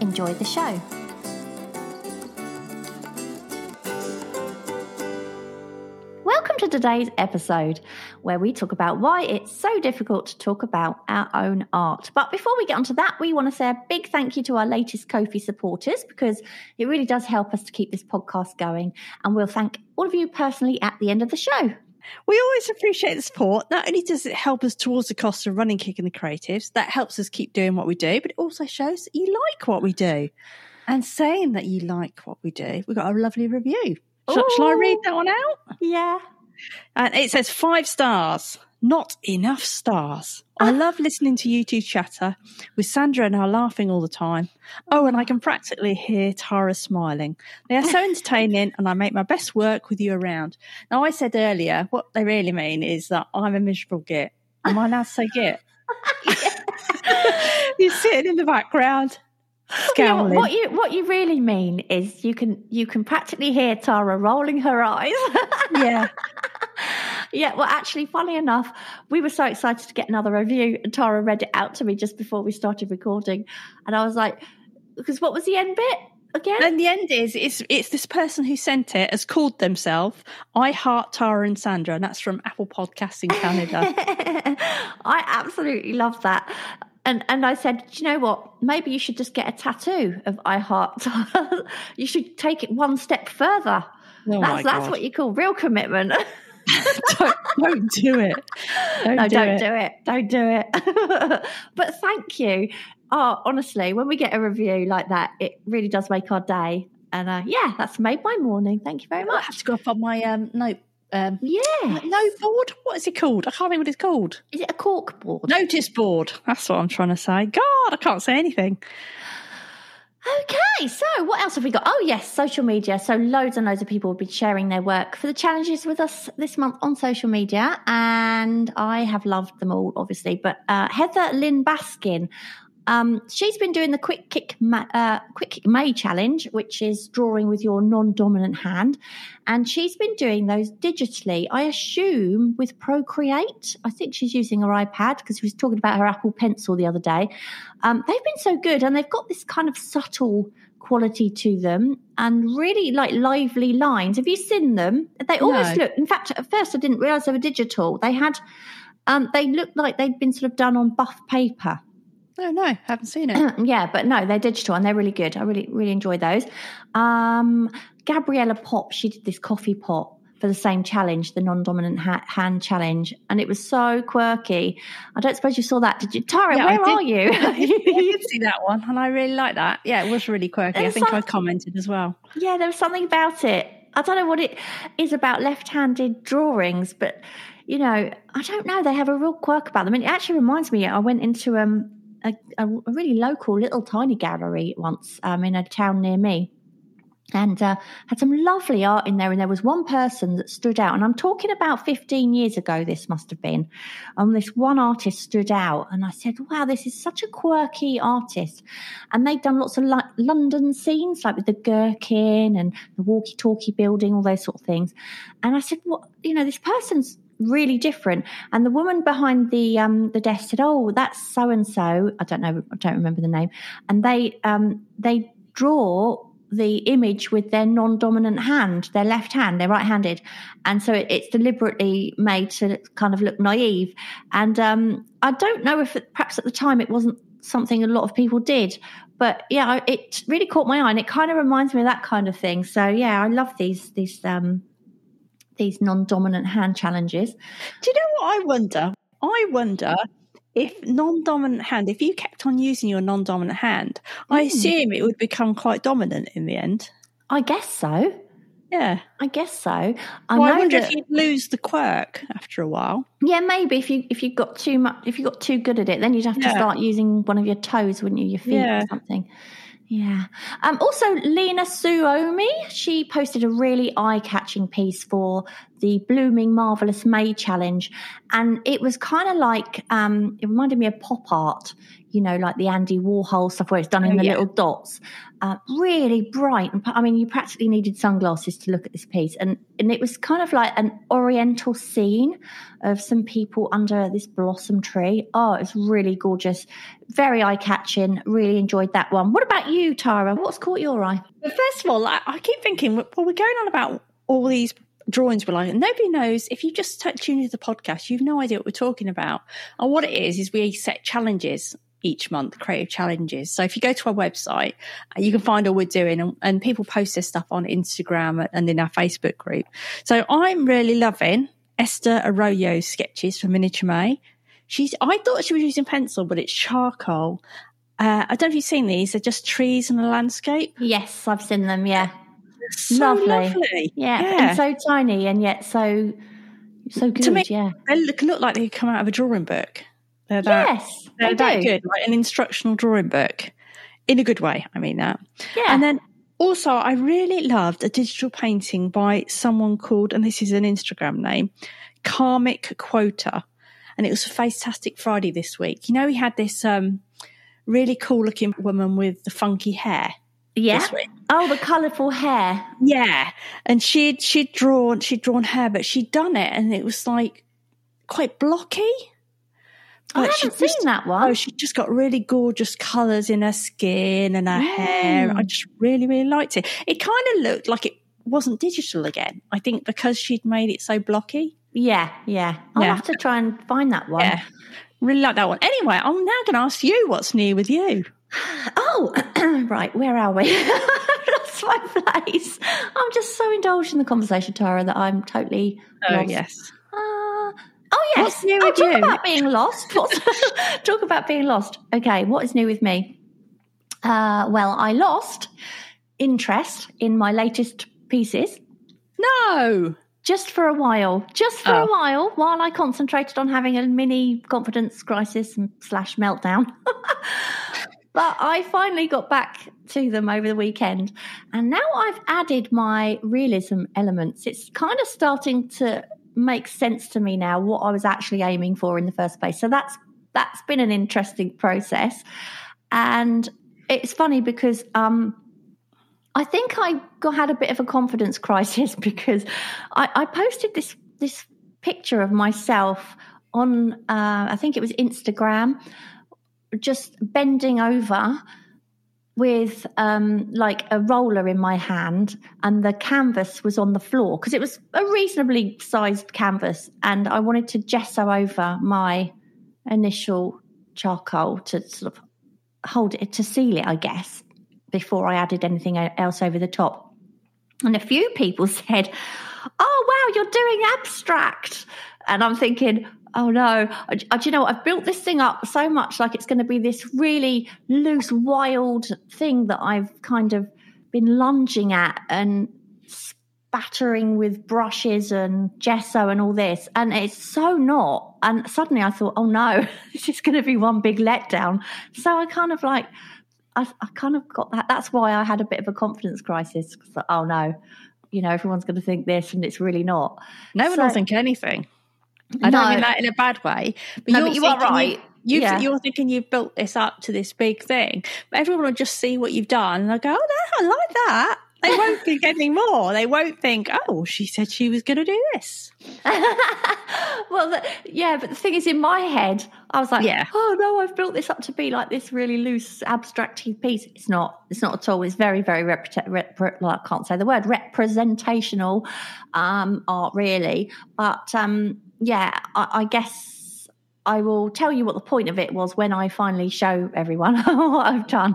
Enjoy the show. Welcome to today's episode where we talk about why it's so difficult to talk about our own art. But before we get onto that, we want to say a big thank you to our latest Ko-fi supporters because it really does help us to keep this podcast going. And we'll thank all of you personally at the end of the show. We always appreciate the support. Not only does it help us towards the cost of running Kick in the Creatives, that helps us keep doing what we do, but it also shows that you like what we do. And saying that you like what we do, we got a lovely review. Shall, shall I read that one out? Yeah. And it says five stars. Not enough stars. I love listening to you two chatter with Sandra and I laughing all the time. Oh, and I can practically hear Tara smiling. They are so entertaining and I make my best work with you around. Now, I said earlier, what they really mean is that I'm a miserable git. Am I allowed to say git? You're sitting in the background. Yeah, what you what you really mean is you can you can practically hear Tara rolling her eyes. yeah. Yeah, well, actually, funny enough, we were so excited to get another review, and Tara read it out to me just before we started recording, and I was like, because what was the end bit again? And the end is it's it's this person who sent it has called themselves I Heart Tara and Sandra, and that's from Apple Podcasts in Canada. I absolutely love that. And and I said, Do you know what? Maybe you should just get a tattoo of I heart. you should take it one step further. Oh that's that's what you call real commitment. don't, don't do it. Don't no, do don't it. do it. Don't do it. but thank you. Oh, honestly, when we get a review like that, it really does make our day. And uh, yeah, that's made my morning. Thank you very much. I have to go up on my um note um Yeah. note board. What is it called? I can't remember what it's called. Is it a cork board? Notice board. That's what I'm trying to say. God, I can't say anything. Okay, so what else have we got? Oh, yes, social media. So, loads and loads of people have been sharing their work for the challenges with us this month on social media. And I have loved them all, obviously. But uh, Heather Lynn Baskin, um, she's been doing the Quick Kick, Ma- uh, Quick Kick May challenge, which is drawing with your non dominant hand. And she's been doing those digitally, I assume, with Procreate. I think she's using her iPad because she was talking about her Apple Pencil the other day. Um, they've been so good and they've got this kind of subtle quality to them and really like lively lines. Have you seen them? They almost No. look, in fact, at first I didn't realize they were digital. They had, um, they looked like they'd been sort of done on buff paper. No, no, haven't seen it. yeah, but no, they're digital and they're really good. I really, really enjoy those. Um, Gabriella Pop, she did this coffee pot for the same challenge, the non-dominant ha- hand challenge, and it was so quirky. I don't suppose you saw that, did you? Tara, Yeah, where are you? I did see that one, and I really like that. Yeah, it was really quirky. I think I commented as well. Yeah, there was something about it. I don't know what it is about left-handed drawings, but you know, I don't know. They have a real quirk about them, and it actually reminds me. I went into um, a, a, really local, little, tiny gallery once um, in a town near me, and uh, had some lovely art in there. And there was one person that stood out, and I'm talking about 15 years ago. This must have been. Um, this one artist stood out, and I said, "Wow, this is such a quirky artist." And they'd done lots of like London scenes, like with the Gherkin and the walkie-talkie building, all those sort of things. And I said, "What? You know, this person's." Really different. And the woman behind the um the desk said oh that's so and so i don't know i don't remember the name. And they um they draw the image with their non-dominant hand their left hand they're right-handed. And so it, it's deliberately made to kind of look naive. And um i don't know if it, perhaps at the time it wasn't something a lot of people did. But yeah it really caught my eye and it kind of reminds me of that kind of thing. So yeah i love these these um these non-dominant hand challenges Do you know what I wonder? I wonder if non-dominant hand, if you kept on using your non-dominant hand, I Mm. assume it would become quite dominant in the end. i guess so Yeah. I guess so. I Well, I wonder that, if you'd lose the quirk after a while. yeah, maybe if you if you got too much, if you got too good at it, then you'd have to Yeah. start using one of your toes, wouldn't you? Your feet Yeah. or something. Yeah. Um, also, Lena Suomi, she posted a really eye catching piece for the Blooming Marvelous May Challenge. And it was kind of like, um, it reminded me of pop art, you know, like the Andy Warhol stuff where it's done in Oh, the yeah. little dots. Uh, really bright. And I mean, you practically needed sunglasses to look at this piece. And, and it was kind of like an oriental scene of some people under this blossom tree. Oh, it's really gorgeous. Very eye catching. Really enjoyed that one. What about you, Tara? What's caught your eye? First of all, I, I keep thinking, well, we're going on about all these drawings we're like, nobody knows. If you just tune into the podcast, you've no idea what we're talking about. And what it is, is we set challenges each month, creative challenges. So if you go to our website, uh, you can find all we're doing and, and people post this stuff on Instagram and in our Facebook group. So I'm really loving Esther Arroyo's sketches for Miniature May. She's, I thought she was using pencil, but it's charcoal. Uh, I don't know if you've seen these. They're just trees and a landscape. Yes, I've seen them. Yeah. So Lovely. lovely. Yeah. Yeah. And so tiny and yet so, so good. To me- yeah. They look, look like they come out of a drawing book. They're that, yes. they're they that do. good, like an instructional drawing book. In a good way, I mean that. Yeah. And then also, I really loved a digital painting by someone called, and this is an Instagram name, Karmic Quota. And it was a Fantastic Friday this week. You know, he had this um, really cool looking woman with the funky hair yeah. Oh, the colourful hair. Yeah, and she'd she'd drawn she'd drawn hair, but she'd done it, and it was like quite blocky. I But haven't seen just- that one. Oh, she just got really gorgeous colours in her skin and her hair. Mm. I just really, really liked it. It kind of looked like it wasn't digital again. I think because she'd made it so blocky. yeah. Yeah. I'll Yeah. have to try and find that one. Yeah, really like that one. Anyway, I'm now going to ask you what's new with you. Oh, right. Where are we? That's my place. I'm just so indulged in the conversation, Tara, that I'm totally lost. yes. Uh, oh yes. What's new oh, with talk you? about being lost. Talk about being lost. Okay, what is new with me? Uh, well, I lost interest in my latest pieces No. just for a while. Just for a Oh. while, while I concentrated on having a mini confidence crisis slash meltdown. but I finally got back to them over the weekend, and now I've added my realism elements. It's kind of starting to make sense to me now what I was actually aiming for in the first place. So that's that's been an interesting process, and it's funny because um, I think I got, had a bit of a confidence crisis because I, I posted this this picture of myself on uh, I think it was Instagram, just bending over with um, like a roller in my hand, and the canvas was on the floor because it was a reasonably sized canvas, and I wanted to gesso over my initial charcoal to sort of hold it to seal it, I guess before I added anything else over the top. And a few people said, Oh, wow, you're doing abstract. And I'm thinking, Oh no, I, I- do you know what? I've built this thing up so much like it's going to be this really loose, wild thing that I've kind of been lunging at and spattering with brushes and gesso and all this. And it's so not. And suddenly I thought, Oh no, this is going to be one big letdown. So I kind of like, I, I kind of got that. That's why I had a bit of a confidence crisis. 'cause, oh no, you know, everyone's going to think this, and it's really not. No one So- will think anything. I don't No. mean that in a bad way. But No, you're but you are thinking right. You, Yeah. You're thinking you've built this up to this big thing. But everyone will just see what you've done and they'll go, oh, no, I like that. They won't think any more. They won't think, oh, she said she was going to do this. well, the, yeah, but the thing is, in my head, I was like, Yeah. oh no, I've built this up to be like this really loose, abstracty piece. It's not. It's not at all. It's very, very repre- repre- well, I can't say the word representational um, art, really. But um, yeah, I, I guess I will tell you what the point of it was when I finally show everyone what I've done.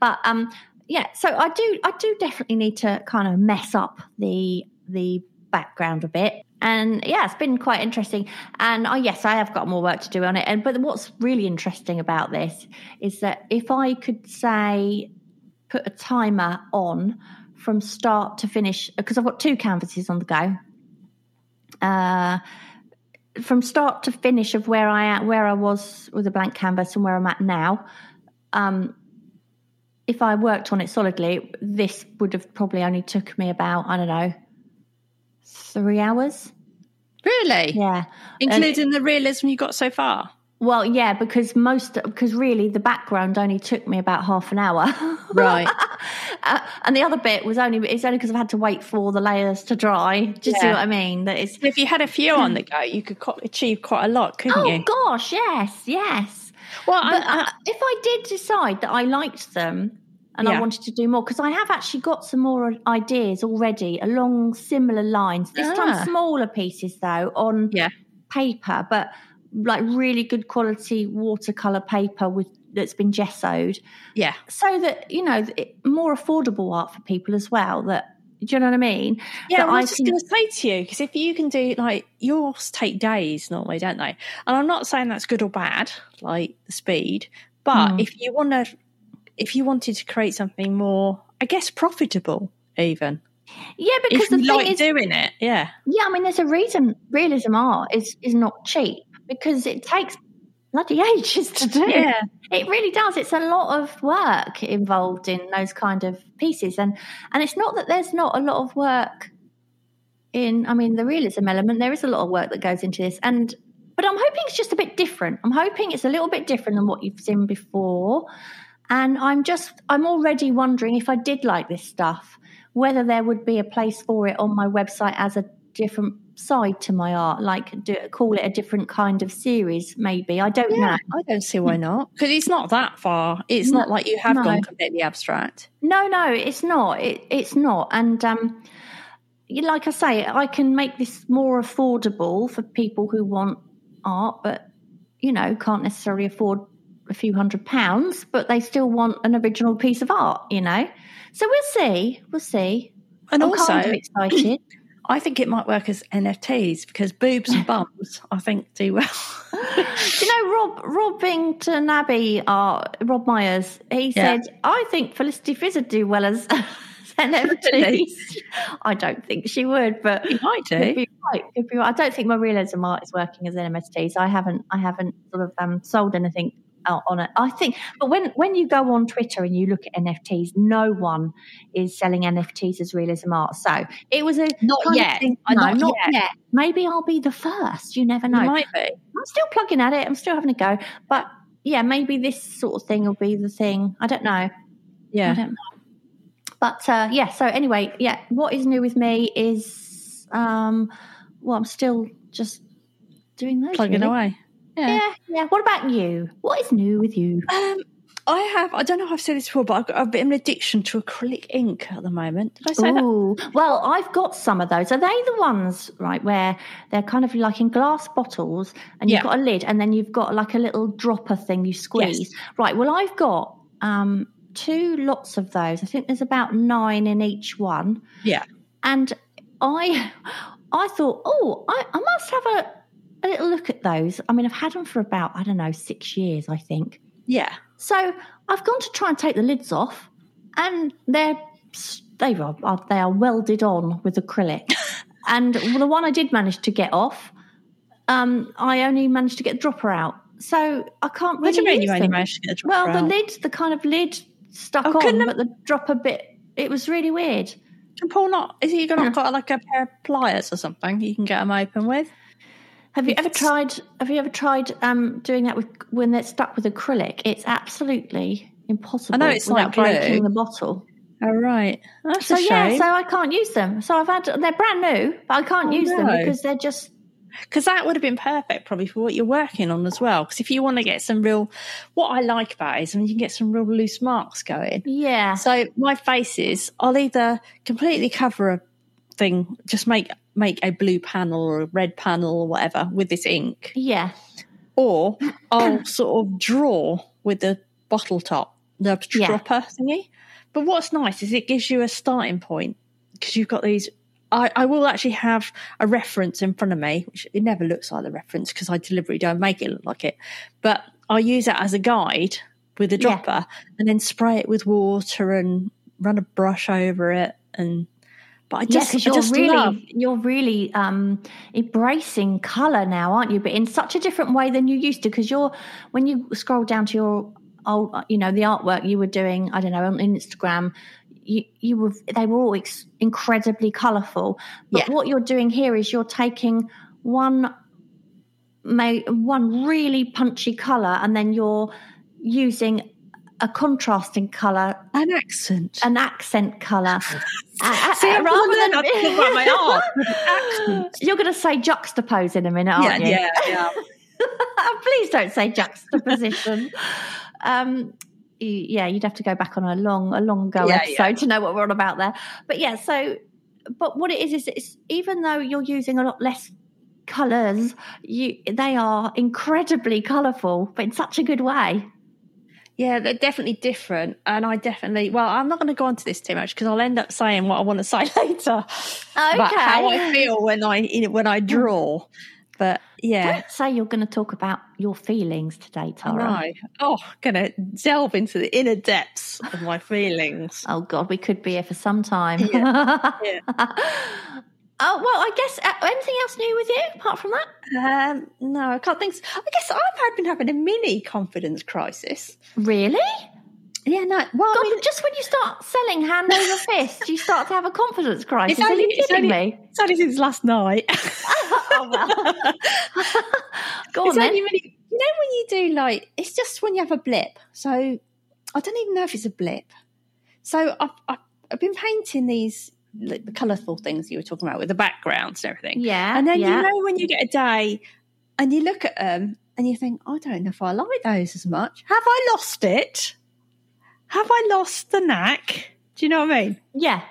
But um, yeah, so I do, I do definitely need to kind of mess up the the background a bit. And yeah, it's been quite interesting. And oh, yes, I have got more work to do on it. And but what's really interesting about this is that if I could say put a timer on from start to finish because I've got two canvases on the go. Uh, from start to finish of where I am, where I was with a blank canvas and where I'm at now. Um, if I worked on it solidly, this would have probably only took me about I don't know three hours. Really? Yeah, Including the realism you got so far. Well, yeah, because most because really the background only took me about half an hour. Right. uh, and the other bit was only it's only because I've had to wait for the layers to dry. Do you see what I mean? That it's if you had a few on the go, you could co- achieve quite a lot, couldn't oh you? Oh gosh, yes, yes. Well, But I, uh, if I did decide that I liked them and I wanted to do more, because I have actually got some more ideas already along similar lines. This Ah. time, smaller pieces though on Yeah. paper, but like really good quality watercolor paper with that's been gessoed, yeah, so that you know it, more affordable art for people as well. That do you know what I mean? yeah. That I I was just going to say to you because if you can do like yours take days normally, don't they? And I'm not saying that's good or bad, like the speed, but Mm. if you want to, if you wanted to create something more, I guess profitable, even Yeah, because if the thing like is, doing it, yeah, Yeah, I mean, there's a reason realism art is is not cheap because it takes bloody ages to do. yeah, It really does. It's a lot of work involved in those kind of pieces, and and it's not that there's not a lot of work in. I mean, the realism element. There is a lot of work that goes into this, and but I'm hoping it's just a bit different. I'm hoping it's a little bit different than what you've seen before, and I'm just I'm already wondering if I did like this stuff, whether there would be a place for it on my website as a different side to my art, like do, call it a different kind of series, maybe. I don't know. I don't see why not because it's not that far. It's No, not like you have no. gone completely abstract. No, no, it's not. It, it's not. And um, like I say, I can make this more affordable for people who want art, but you know, can't necessarily afford a few hundred pounds, but they still want an original piece of art. You know, so we'll see. We'll see. And I'm also, kind of excited. I think it might work as NFTs because boobs and bums, I think, do well. You know Rob Robbington Abbey art Rob Myers? He Yeah. said, I think Felicity Fizz would do well as NFTs. I don't think she would, but You might could do. be right. Could be right. I don't think my realism art is working as NFTs. I haven't I haven't sort of um, sold anything on it. I think but when when you go on Twitter and you look at NFTs, no one is selling NFTs as realism art. So it was a Not yet. thing- Uh, no, not not yet. yet. Maybe I'll be the first. You never You know. might be. I'm still plugging at it. I'm still having a go. But yeah, maybe this sort of thing will be the thing. I don't know. I Yeah. don't know. But uh, yeah, so anyway, yeah, what is new with me is, um, well, I'm still just doing those. Plugging really. away. Yeah, yeah. What about you? What is new with you? Um, I have, I don't know if I've said this before, but I've got a bit of an addiction to acrylic ink at the moment. Did I say that? Well, I've got some of those. Are they the ones, right, where they're kind of like in glass bottles and you've Yeah. got a lid and then you've got like a little dropper thing you squeeze? Right, well, I've got um, two lots of those. I think there's about nine in each one. Yeah. And I I thought, oh, I, I must have a, a little look at those. I mean, I've had them for about, I don't know, six years, I think. Yeah. So I've gone to try and take the lids off, and they're they are are- they are welded on with acrylic. and the one I did manage to get off, um, I only managed to get the dropper out. So I can't really. What do you mean you only them. managed to get a Well, dropper the lid, the kind of lid stuck Oh, on, but the dropper bit, it was really weird. Can Paul not, is he not got like a pair of pliers or something you can get them open with? Have you ever tried? Have you ever tried um, doing that with when they're stuck with acrylic? It's absolutely impossible. I know it's without like glue. breaking the bottle. Oh, right. That's So a yeah, shame. so I can't use them. So I've had they're brand new, but I can't Oh, use them because they're just Because that would have been perfect probably for what you're working on as well. Because if you want to get some real, what I like about it is when you can get some real loose marks going. yeah. So my faces, I'll either completely cover a thing, just make make a blue panel or a red panel or whatever with this ink, Yeah. or I'll sort of draw with the bottle top, the Yeah. dropper thingy. But what's nice is it gives you a starting point because you've got these. I, I will actually have a reference in front of me, which it never looks like the reference because I deliberately don't make it look like it. But I'll use that as a guide with Yeah. dropper and then spray it with water and run a brush over it and but I just, because I you're just really love you're really um, embracing color now, aren't you? But in such a different way than you used to. Because you're when you scroll down to your old, you know, the artwork you were doing. I don't know on Instagram. You, you were they were all ex- incredibly colorful. But Yeah. what you're doing here is you're taking one may one really punchy color and then you're using a contrasting color an accent. an accent color See, rather than than talk about my accent. You're going to say juxtapose in a minute, aren't you? yeah, yeah. Please don't say juxtaposition. um, yeah, you'd have to go back on a long, a long go Yeah, episode yeah. to know what we're on about there. But yeah, so, but what it is is, it's even though you're using a lot less colours, you they are incredibly colourful, but in such a good way. Yeah, they're definitely different. And I definitely, well, I'm not going to go on to this too much because I'll end up saying what I want to say later about how I feel when I when I mm. draw. But yeah, Don't say you're going to talk about your feelings today, I Tara. Oh, going to delve into the inner depths of my feelings. Oh God, we could be here for some time. Yeah. oh well, I guess uh, anything else new with you apart from that? Um, no, I can't think. So. I guess I've had, been having a mini confidence crisis. Really? Yeah, no. Well, God, I mean, just when you start selling hand over fist, you start to have a confidence crisis. It's Are only- you kidding only- me? it's only since last night. oh well. Go on only really, you know when you do like it's just when you have a blip. So I don't even know if it's a blip. So I've I've, I've been painting these like, the colourful things you were talking about with the backgrounds and everything. yeah, and then yeah. you know when you get a day and you look at them and you think, I don't know if I like those as much. Have I lost it? Have I lost the knack? Do you know what I mean? yeah.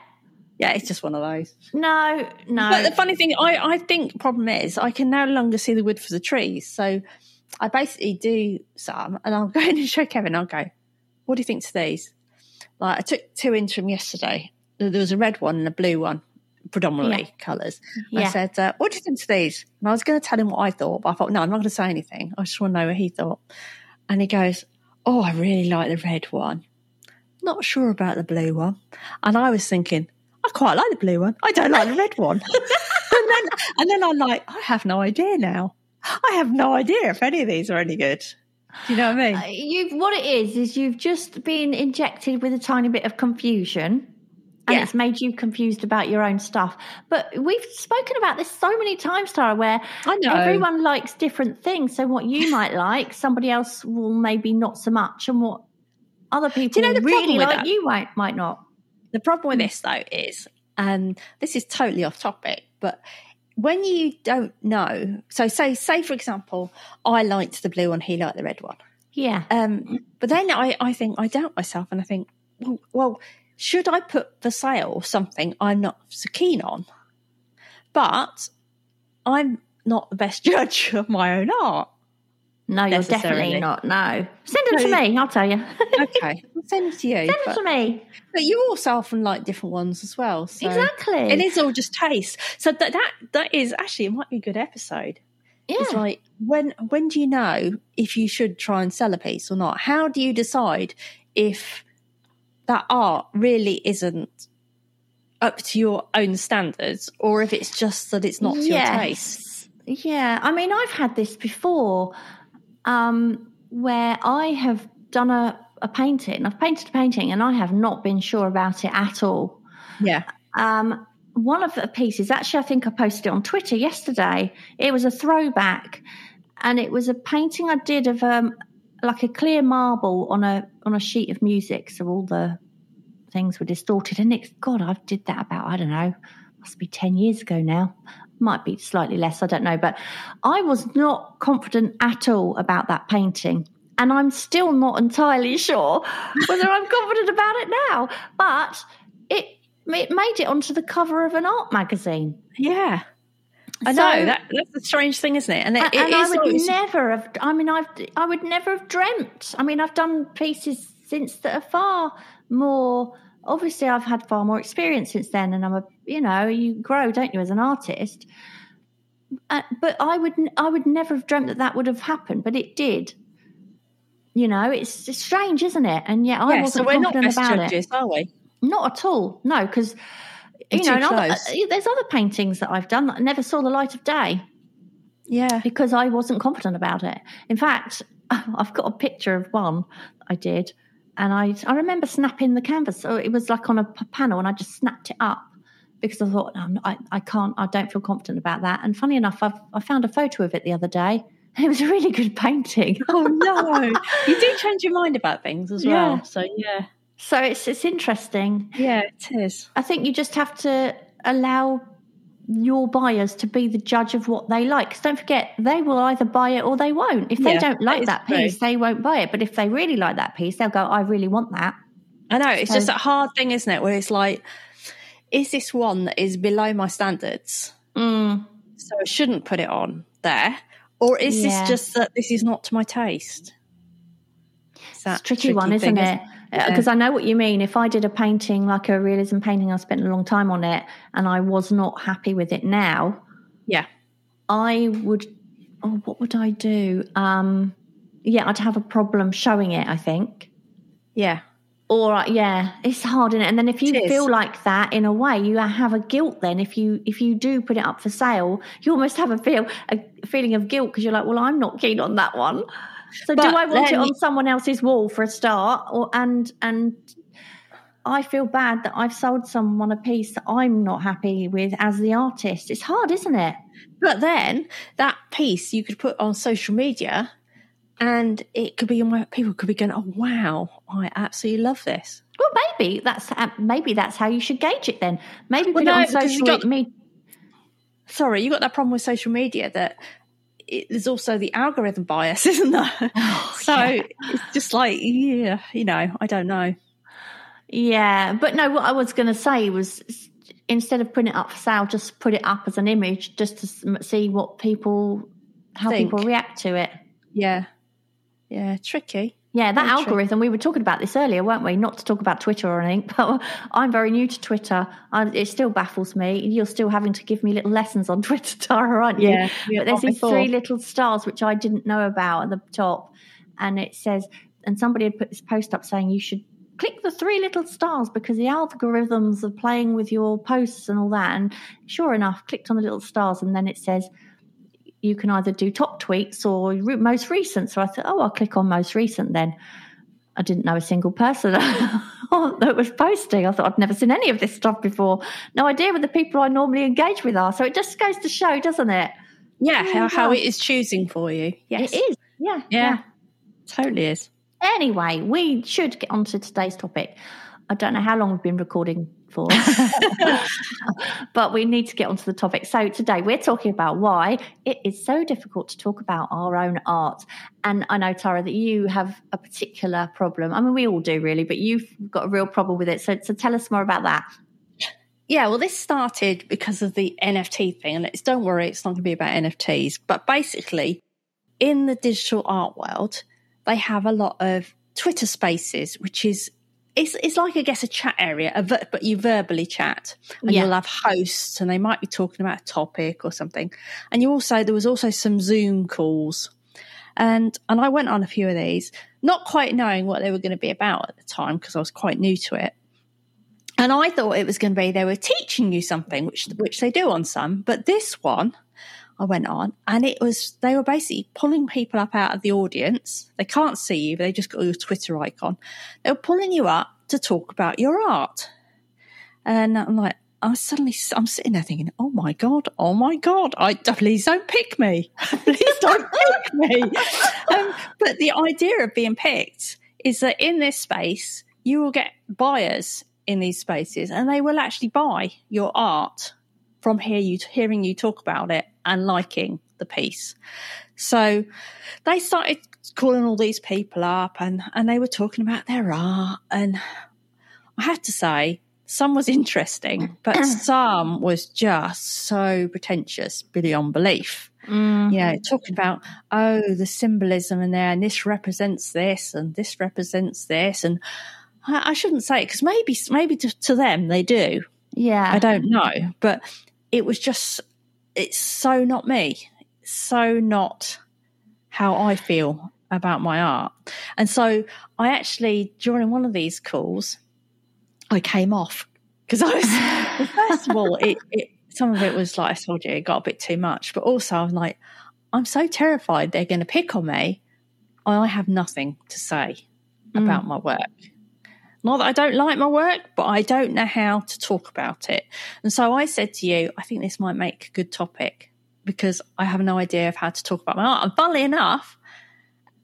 Yeah, it's just one of those. No, no. But the funny thing, I, I think problem is I can no longer see the wood for the trees. So I basically do some and I'll go in and show Kevin. I'll go, what do you think to these? Like I took two in from yesterday. There was a red one and a blue one, predominantly colours. I said, uh, what do you think to these? And I was going to tell him what I thought, but I thought, no, I'm not going to say anything. I just want to know what he thought. And he goes, oh, I really like the red one. Not sure about the blue one. And I was thinking, I quite like the blue one. I don't like the red one. and then and then I'm like, I have no idea now. I have no idea if any of these are any good. Do you know what I mean? Uh, you what it is is you've just been injected with a tiny bit of confusion and Yeah. it's made you confused about your own stuff but we've spoken about this so many times tara where everyone likes different things so what you might like somebody else will maybe not so much and what other people know the problem really with like that? you might might not The problem with this though is, and this is totally off topic, but when you don't know, so say say for example, I liked the blue one, he liked the red one. yeah Um, but then I, I think I doubt myself and I think, well, well, should I put for sale something I'm not so keen on? But I'm not the best judge of my own art. no you're definitely not no send them to me i'll tell you Okay, I'll send it to you. Send them but, to me but you also often like different ones as well. So exactly It is all just taste. So that that that is actually it might be a good episode. yeah It's like when when do you know if you should try and sell a piece or not? How do you decide if that art really isn't up to your own standards or if it's just that it's not to your taste? Yeah, I mean, I've had this before, um, where I have done a, a painting. I've painted a painting, and I have not been sure about it at all. Yeah. Um, one of the pieces, actually, I think I posted it on Twitter yesterday. It was a throwback, and it was a painting I did of um, like a clear marble on a on a sheet of music. So all the things were distorted, and it's God, I did that about I don't know, must be ten years ago now. Might be slightly less, I don't know, but I was not confident at all about that painting. And I'm still not entirely sure whether I'm confident about it now. But it it made it onto the cover of an art magazine. Yeah. I So- know that that's the strange thing, isn't it? And it, and, it and I would never have. I mean, I've. I would never have dreamt. I mean, I've done pieces since that are far more. Obviously, I've had far more experience since then, and I'm a. You know, you grow, don't you, as an artist? Uh, but I would. I would never have dreamt that that would have happened, but it did. You know, it's, it's strange, isn't it? And yet, I yeah, wasn't we're not best about judges, it. are we? Not at all. No, because you know, other, uh, there's other paintings that I've done that I never saw the light of day yeah. because I wasn't confident about it. In fact, I've got a picture of one I did, and I I remember snapping the canvas. So it was like on a panel, and I just snapped it up because I thought, no, I, I can't, I don't feel confident about that. And funny enough, I've, I found a photo of it the other day. and It was a really good painting. Oh no. you do change your mind about things as well. Yeah. So yeah. So it's it's interesting. Yeah, it is. I think you just have to allow your buyers to be the judge of what they like. 'Cause don't forget, they will either buy it or they won't. If they Yeah, don't like that true. piece, they won't buy it. But if they really like that piece, they'll go, I really want that. I know, it's So- just that hard thing, isn't it? Where it's like, is this one that is below my standards? Mm. So I shouldn't put it on there. Or is Yeah. this just that this is not to my taste? It's It's a tricky, one, thing, isn't it? Yeah. Because I know what you mean. If I did a painting, like a realism painting, I spent a long time on it and I was not happy with it now, Yeah. I would, oh, what would I do? Um, yeah, I'd have a problem showing it, I think. Yeah. Or uh, yeah, it's hard, is it? And then if you feel like that in a way, you have a guilt. Then if you if you do put it up for sale, you almost have a feel a feeling of guilt because you're like, well, I'm not keen on that one. So do I want it on someone else's wall for a start? Or and and I feel bad that I've sold someone a piece that I'm not happy with as the artist. It's hard, isn't it? But then that piece you could put on social media and it could be people could be going, Oh wow, I absolutely love this. Well, maybe that's uh, maybe that's how you should gauge it. Then maybe Well, put no, it on social media. Sorry, you got that problem with social media that it, there's also the algorithm bias, isn't there? Oh, so it's just like, yeah, you know, I don't know. Yeah, but no, what I was going to say was instead of putting it up for sale, just put it up as an image just to see what people, how Think. people react to it. Yeah. Yeah, tricky. Yeah, that Very true. algorithm, we were talking about this earlier, weren't we? Not to talk about Twitter or anything, but I'm very new to Twitter. I, it still baffles me. You're still having to give me little lessons on Twitter, Tara, aren't you? Yeah, yeah, but there's these before. three little stars, which I didn't know about at the top. And it says, and somebody had put this post up saying you should click the three little stars because the algorithms are playing with your posts and all that. And sure enough, clicked on the little stars, and then it says, you can either do top tweets or most recent. So I thought, oh, I'll click on most recent then. I didn't know a single person that was posting. I thought I'd never seen any of this stuff before. No idea what the people I normally engage with are. So it just goes to show, doesn't it? Yeah, Yeah, how, how it is choosing for you. Yes. It is. Yeah. Yeah. Totally is. Anyway, we should get on to today's topic. I don't know how long we've been recording but we need to get onto the topic. So today we're talking about why it is so difficult to talk about our own art. And I know, Tara, that you have a particular problem. I mean, we all do really, but you've got a real problem with it. So, so tell us more about that. Yeah, well, this started because of the NFT thing, and it's don't worry, it's not going to be about NFTs. But basically, in the digital art world, they have a lot of Twitter Spaces, which is it's it's like I guess a chat area, a ver- but you verbally chat, and Yeah. you'll have hosts, and they might be talking about a topic or something. And you also there was also some Zoom calls, and and I went on a few of these, not quite knowing what they were going to be about at the time because I was quite new to it. And I thought it was going to be they were teaching you something, which which they do on some. But this one, I went on, and it was they were basically pulling people up out of the audience. They can't see you, but they just got your Twitter icon. They were pulling you up to talk about your art. And I'm like, I was suddenly I'm sitting there thinking, oh my god, oh my god, I please don't pick me, please don't pick me. Um, but the idea of being picked is that in this space you will get buyers in these spaces, and they will actually buy your art from hear you hearing you talk about it and liking the piece. So they started calling all these people up, and and they were talking about their art, and I have to say. Some was interesting, but some was just so pretentious beyond belief Mm. you know, talking about oh the symbolism in there, and this represents this, and this represents this, and I, I shouldn't say it because maybe maybe to, to them they do. Yeah. I don't know, but it was just it's so not me, so not how I feel about my art, and so I actually during one of these calls, I came off because I was Well, first of all, it, it some of it was like I told you, it got a bit too much. But also, I'm like, I'm so terrified they're going to pick on me. I have nothing to say about mm. my work. Not that I don't like my work, but I don't know how to talk about it. And so I said to you, I think this might make a good topic because I have no idea of how to talk about my art. And funnily enough,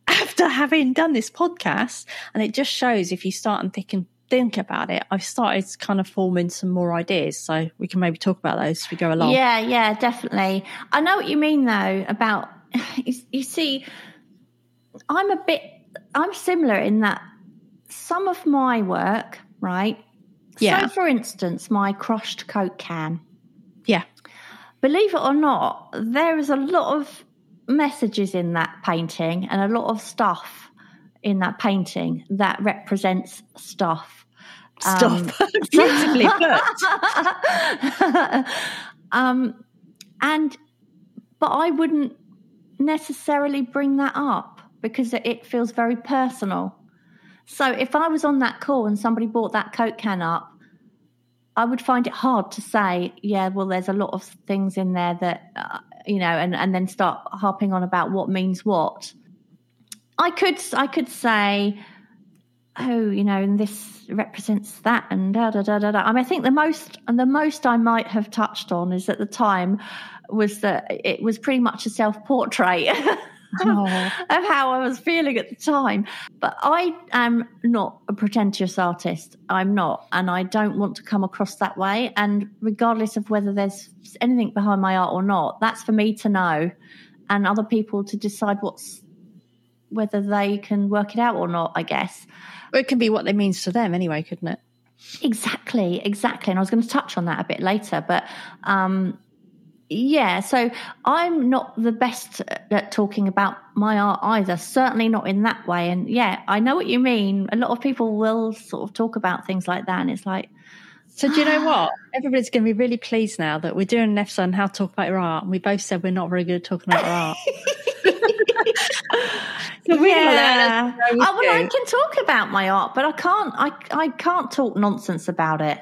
after having done this podcast, and it just shows if you start and think and think about it, I've started kind of forming some more ideas. So we can maybe talk about those as we go along. Yeah, yeah, definitely. I know what you mean though about you, you see I'm a bit I'm similar in that some of my work, right? Yeah. So for instance, my crushed Coke can. Yeah. Believe it or not, there is a lot of messages in that painting and a lot of stuff in that painting that represents stuff. Stuff. Beautifully put. um, and but I wouldn't necessarily bring that up because it feels very personal. So if I was on that call and somebody brought that Coke can up, I would find it hard to say, yeah, well, there's a lot of things in there that, uh, you know, and, and then start harping on about what means what. I could, I could say, oh, you know, and this represents that, and da da da da da. I mean, I think the most, and the most I might have touched on is at the time was that it was pretty much a self portrait. Oh. of how I was feeling at the time. But I am not a pretentious artist. I'm not. And I don't want to come across that way. And regardless of whether there's anything behind my art or not, that's for me to know and other people to decide what's whether they can work it out or not, I guess. It can be what it means to them anyway, couldn't it? Exactly, exactly. And I was going to touch on that a bit later, but um, yeah, so I'm not the best at talking about my art either, certainly not in that way. And yeah, I know what you mean. A lot of people will sort of talk about things like that, and it's like, So do you know what? Everybody's going to be really pleased now that we're doing an episode on how to talk about your art, and we both said we're not very good at talking about our art. So we're gonna learn yeah. as we go Oh, well, I can talk about my art, but I can't. I I can't talk nonsense about it.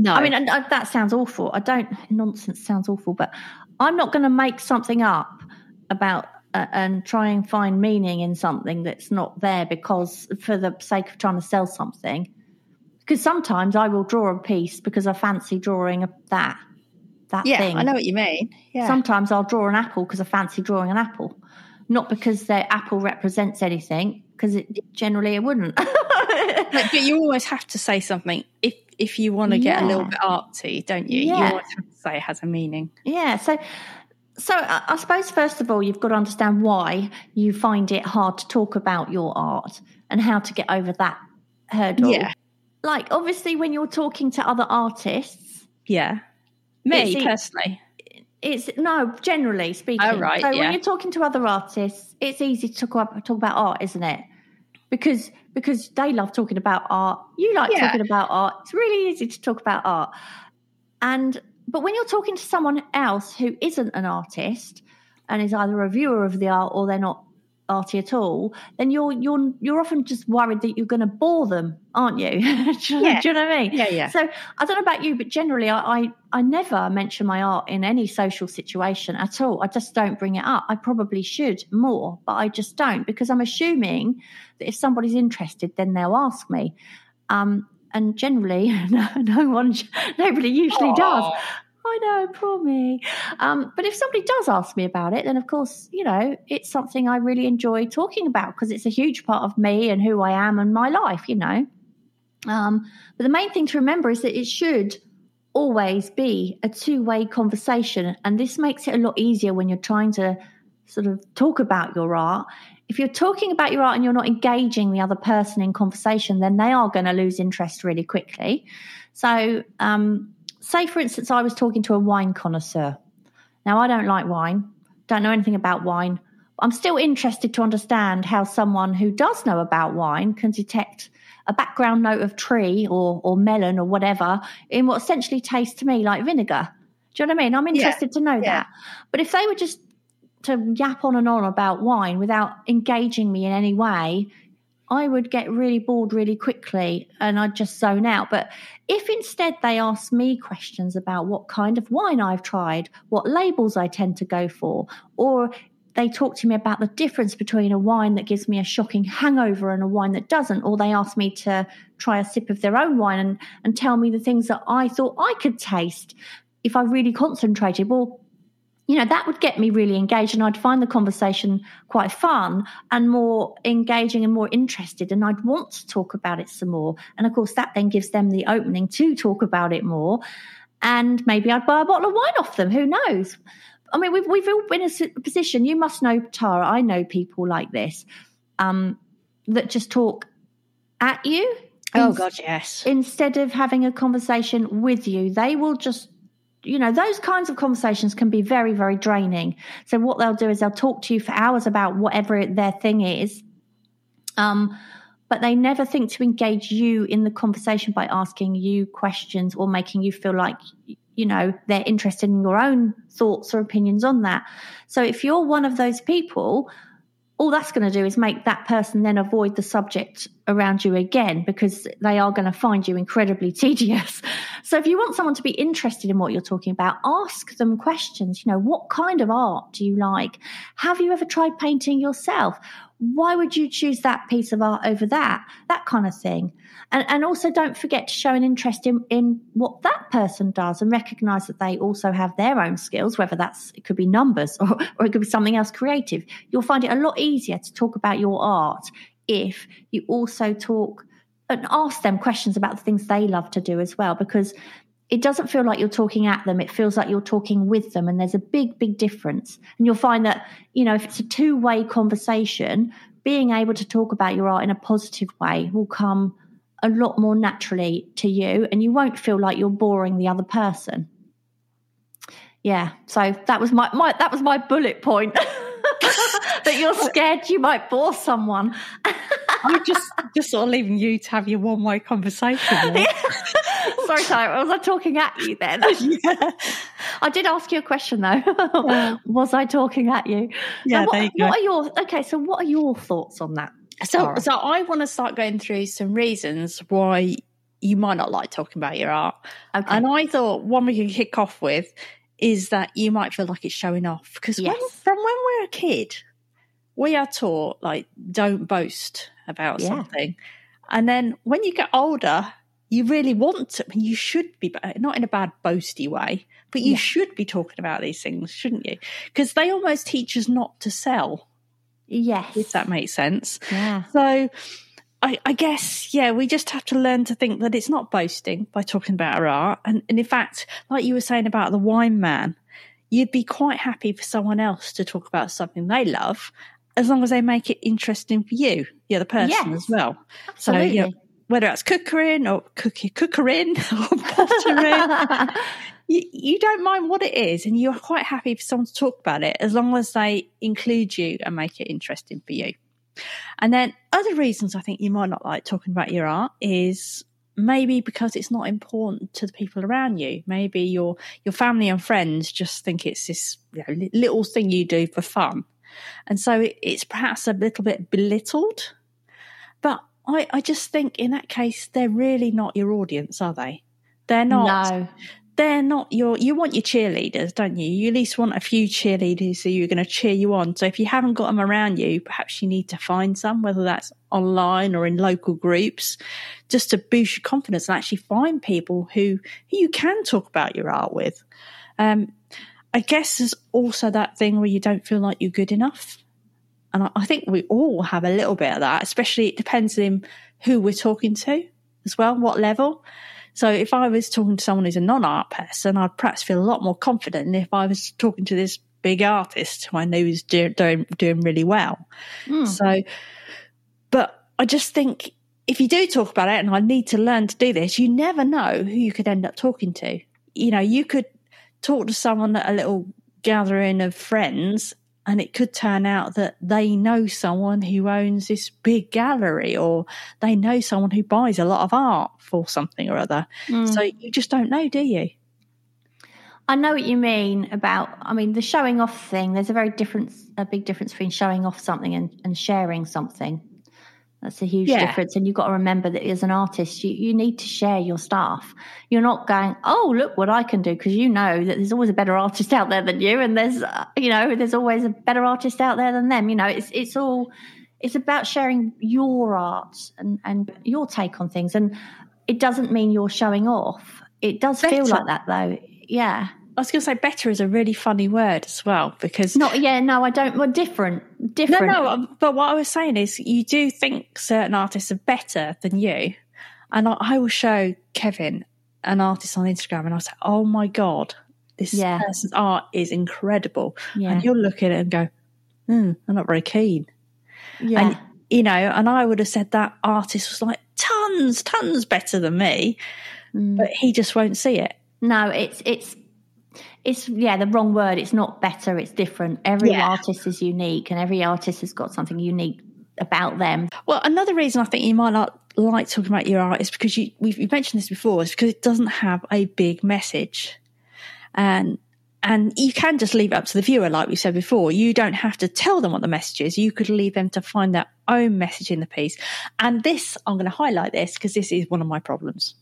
No, I mean, and, that sounds awful. I don't, nonsense sounds awful, but I'm not going to make something up about uh, and try and find meaning in something that's not there because for the sake of trying to sell something. Because sometimes I will draw a piece because I fancy drawing a, that, that yeah, thing. I know what you mean. Yeah, Sometimes I'll draw an apple because I fancy drawing an apple, not because the apple represents anything, because it generally it wouldn't. but, but you always have to say something if if you want to get a little Yeah. bit artsy, don't you? You always have to say it has a meaning. Yeah. So, so I, I suppose first of all, you've got to understand why you find it hard to talk about your art and how to get over that hurdle. Yeah. Like obviously, when you're talking to other artists, Yeah, me It's personally. it's no generally speaking. Oh, right, So yeah. when you're talking to other artists, it's easy to talk about, talk about art, isn't it? Because because they love talking about art. You like Yeah. talking about art. It's really easy to talk about art. And but when you're talking to someone else who isn't an artist and is either a viewer of the art or they're not arty at all, then you're you're you're often just worried that you're going to bore them, aren't you? do, you Yeah. do you know what I mean? Yeah, yeah. So I don't know about you, but generally, I, I I never mention my art in any social situation at all. I just don't bring it up. I probably should more, but I just don't because I'm assuming that if somebody's interested, then they'll ask me. Um, and generally, no, no one, nobody usually does. I know, poor me. Um, but if somebody does ask me about it, then of course, you know, it's something I really enjoy talking about because it's a huge part of me and who I am and my life, you know. Um, but the main thing to remember is that it should always be a two way conversation. And this makes it a lot easier when you're trying to sort of talk about your art. If you're talking about your art and you're not engaging the other person in conversation, then they are going to lose interest really quickly. So, um, say for instance, I was talking to a wine connoisseur. Now, I don't like wine, don't know anything about wine. I'm still interested to understand how someone who does know about wine can detect a background note of tree or, or melon or whatever in what essentially tastes to me like vinegar. Do you know what I mean? I'm interested to know yeah. that. But if they were just to yap on and on about wine without engaging me in any way, I would get really bored really quickly and I'd just zone out. But if instead they ask me questions about what kind of wine I've tried, what labels I tend to go for, or they talk to me about the difference between a wine that gives me a shocking hangover and a wine that doesn't, or they ask me to try a sip of their own wine and, and tell me the things that I thought I could taste if I really concentrated. Well, you know, that would get me really engaged and I'd find the conversation quite fun and more engaging and more interested. And I'd want to talk about it some more. And of course, that then gives them the opening to talk about it more. And maybe I'd buy a bottle of wine off them. Who knows? I mean, we've, we've all been in a position, you must know, Tara, I know people like this um, that just talk at you. Oh, God, yes. Instead of having a conversation with you, they will just you know, those kinds of conversations can be very, very draining. So what they'll do is they'll talk to you for hours about whatever their thing is. Um, but they never think to engage you in the conversation by asking you questions or making you feel like, you know, they're interested in your own thoughts or opinions on that. So if you're one of those people all that's going to do is make that person then avoid the subject around you again because they are going to find you incredibly tedious. So if you want someone to be interested in what you're talking about, ask them questions. You know, what kind of art do you like? Have you ever tried painting yourself? Why would you choose that piece of art over that? That kind of thing. And, and also don't forget to show an interest in, in what that person does and recognize that they also have their own skills, whether that's, it could be numbers or, or it could be something else creative. You'll find it a lot easier to talk about your art if you also talk and ask them questions about the things they love to do as well, because it doesn't feel like you're talking at them. It feels like you're talking with them. And there's a big, big difference. And you'll find that, you know, if it's a two way conversation, being able to talk about your art in a positive way will come a lot more naturally to you and you won't feel like you're boring the other person. Yeah, so that was my, my that was my bullet point. that you're scared you might bore someone. I'm just just sort of leaving you to have your one way conversation. sorry, sorry, was I talking at you then? yeah. I did ask you a question though. Yeah. was I talking at you? Yeah, what, there you go. What are your okay? So, what are your thoughts on that? So, so I want to start going through some reasons why you might not like talking about your art. Okay. And I thought one we could kick off with is that you might feel like it's showing off because yes. when, from when we're a kid, we are taught like don't boast about yeah. something, and then when you get older, you really want to. You should be not in a bad boasty way, but you yeah. should be talking about these things, shouldn't you? Because they almost teach us not to sell. Yes. If that makes sense. Yeah. So I, I, guess, yeah, we just have to learn to think that it's not boasting by talking about our art. And, and in fact, like you were saying about the wine man, you'd be quite happy for someone else to talk about something they love as long as they make it interesting for you, the other person yes, as well. Absolutely. So, you know, whether it's cookering or cooking, cookering or pottering, you, you don't mind what it is and you're quite happy for someone to talk about it as long as they include you and make it interesting for you. And then other reasons I think you might not like talking about your art is maybe because it's not important to the people around you. Maybe your your family and friends just think it's this you know, little thing you do for fun, and so it, it's perhaps a little bit belittled. But I, I just think in that case, they're really not your audience, are they? They're not. No. They're not your. You want your cheerleaders, don't you? You at least want a few cheerleaders who are going to cheer you on. So if you haven't got them around you, perhaps you need to find some, whether that's online or in local groups, just to boost your confidence and actually find people who who you can talk about your art with. Um, I guess there's also that thing where you don't feel like you're good enough. And I think we all have a little bit of that, especially it depends on who we're talking to as well, what level. So if I was talking to someone who's a non-art person, I'd perhaps feel a lot more confident than if I was talking to this big artist who I know is do, doing, doing really well. Mm. So, but I just think if you do talk about it, and I need to learn to do this, you never know who you could end up talking to. You know, you could talk to someone at a little gathering of friends and it could turn out that they know someone who owns this big gallery or they know someone who buys a lot of art for something or other. Mm. So you just don't know, do you? I know what you mean about, I mean, the showing off thing, there's a very difference, a big difference between showing off something and, and sharing something. That's a huge Yeah. difference. And you've got to remember that as an artist, you, you need to share your stuff. You're not going, oh, look what I can do, because you know that there's always a better artist out there than you. And there's, uh, you know, there's always a better artist out there than them. You know, it's, it's all, it's about sharing your art and, and your take on things. And it doesn't mean you're showing off. It does feel like that though. Yeah. I was going to say better is a really funny word as well because Not, yeah, no, I don't, well, different, no, different. no. um, But what I was saying is, you do think certain artists are better than you, and I, I will show Kevin an artist on Instagram, and I'll say, "Oh my god, this Yeah. person's art is incredible," Yeah. and you'll look at it and go, hmm, "I'm not very keen." Yeah. And you know, and I would have said that artist was like tons, tons better than me, Mm. but he just won't see it. No, it's it's it's yeah the wrong word. It's not better. It's different. Every Yeah. artist is unique, and every artist has got something unique about them. Well, another reason I think you might not like talking about your art is because you we've mentioned this before is because it doesn't have a big message, and and you can just leave it up to the viewer, like we said before. You don't have to tell them what the message is. You could leave them to find their own message in the piece. And this, I'm going to highlight this because this is one of my problems.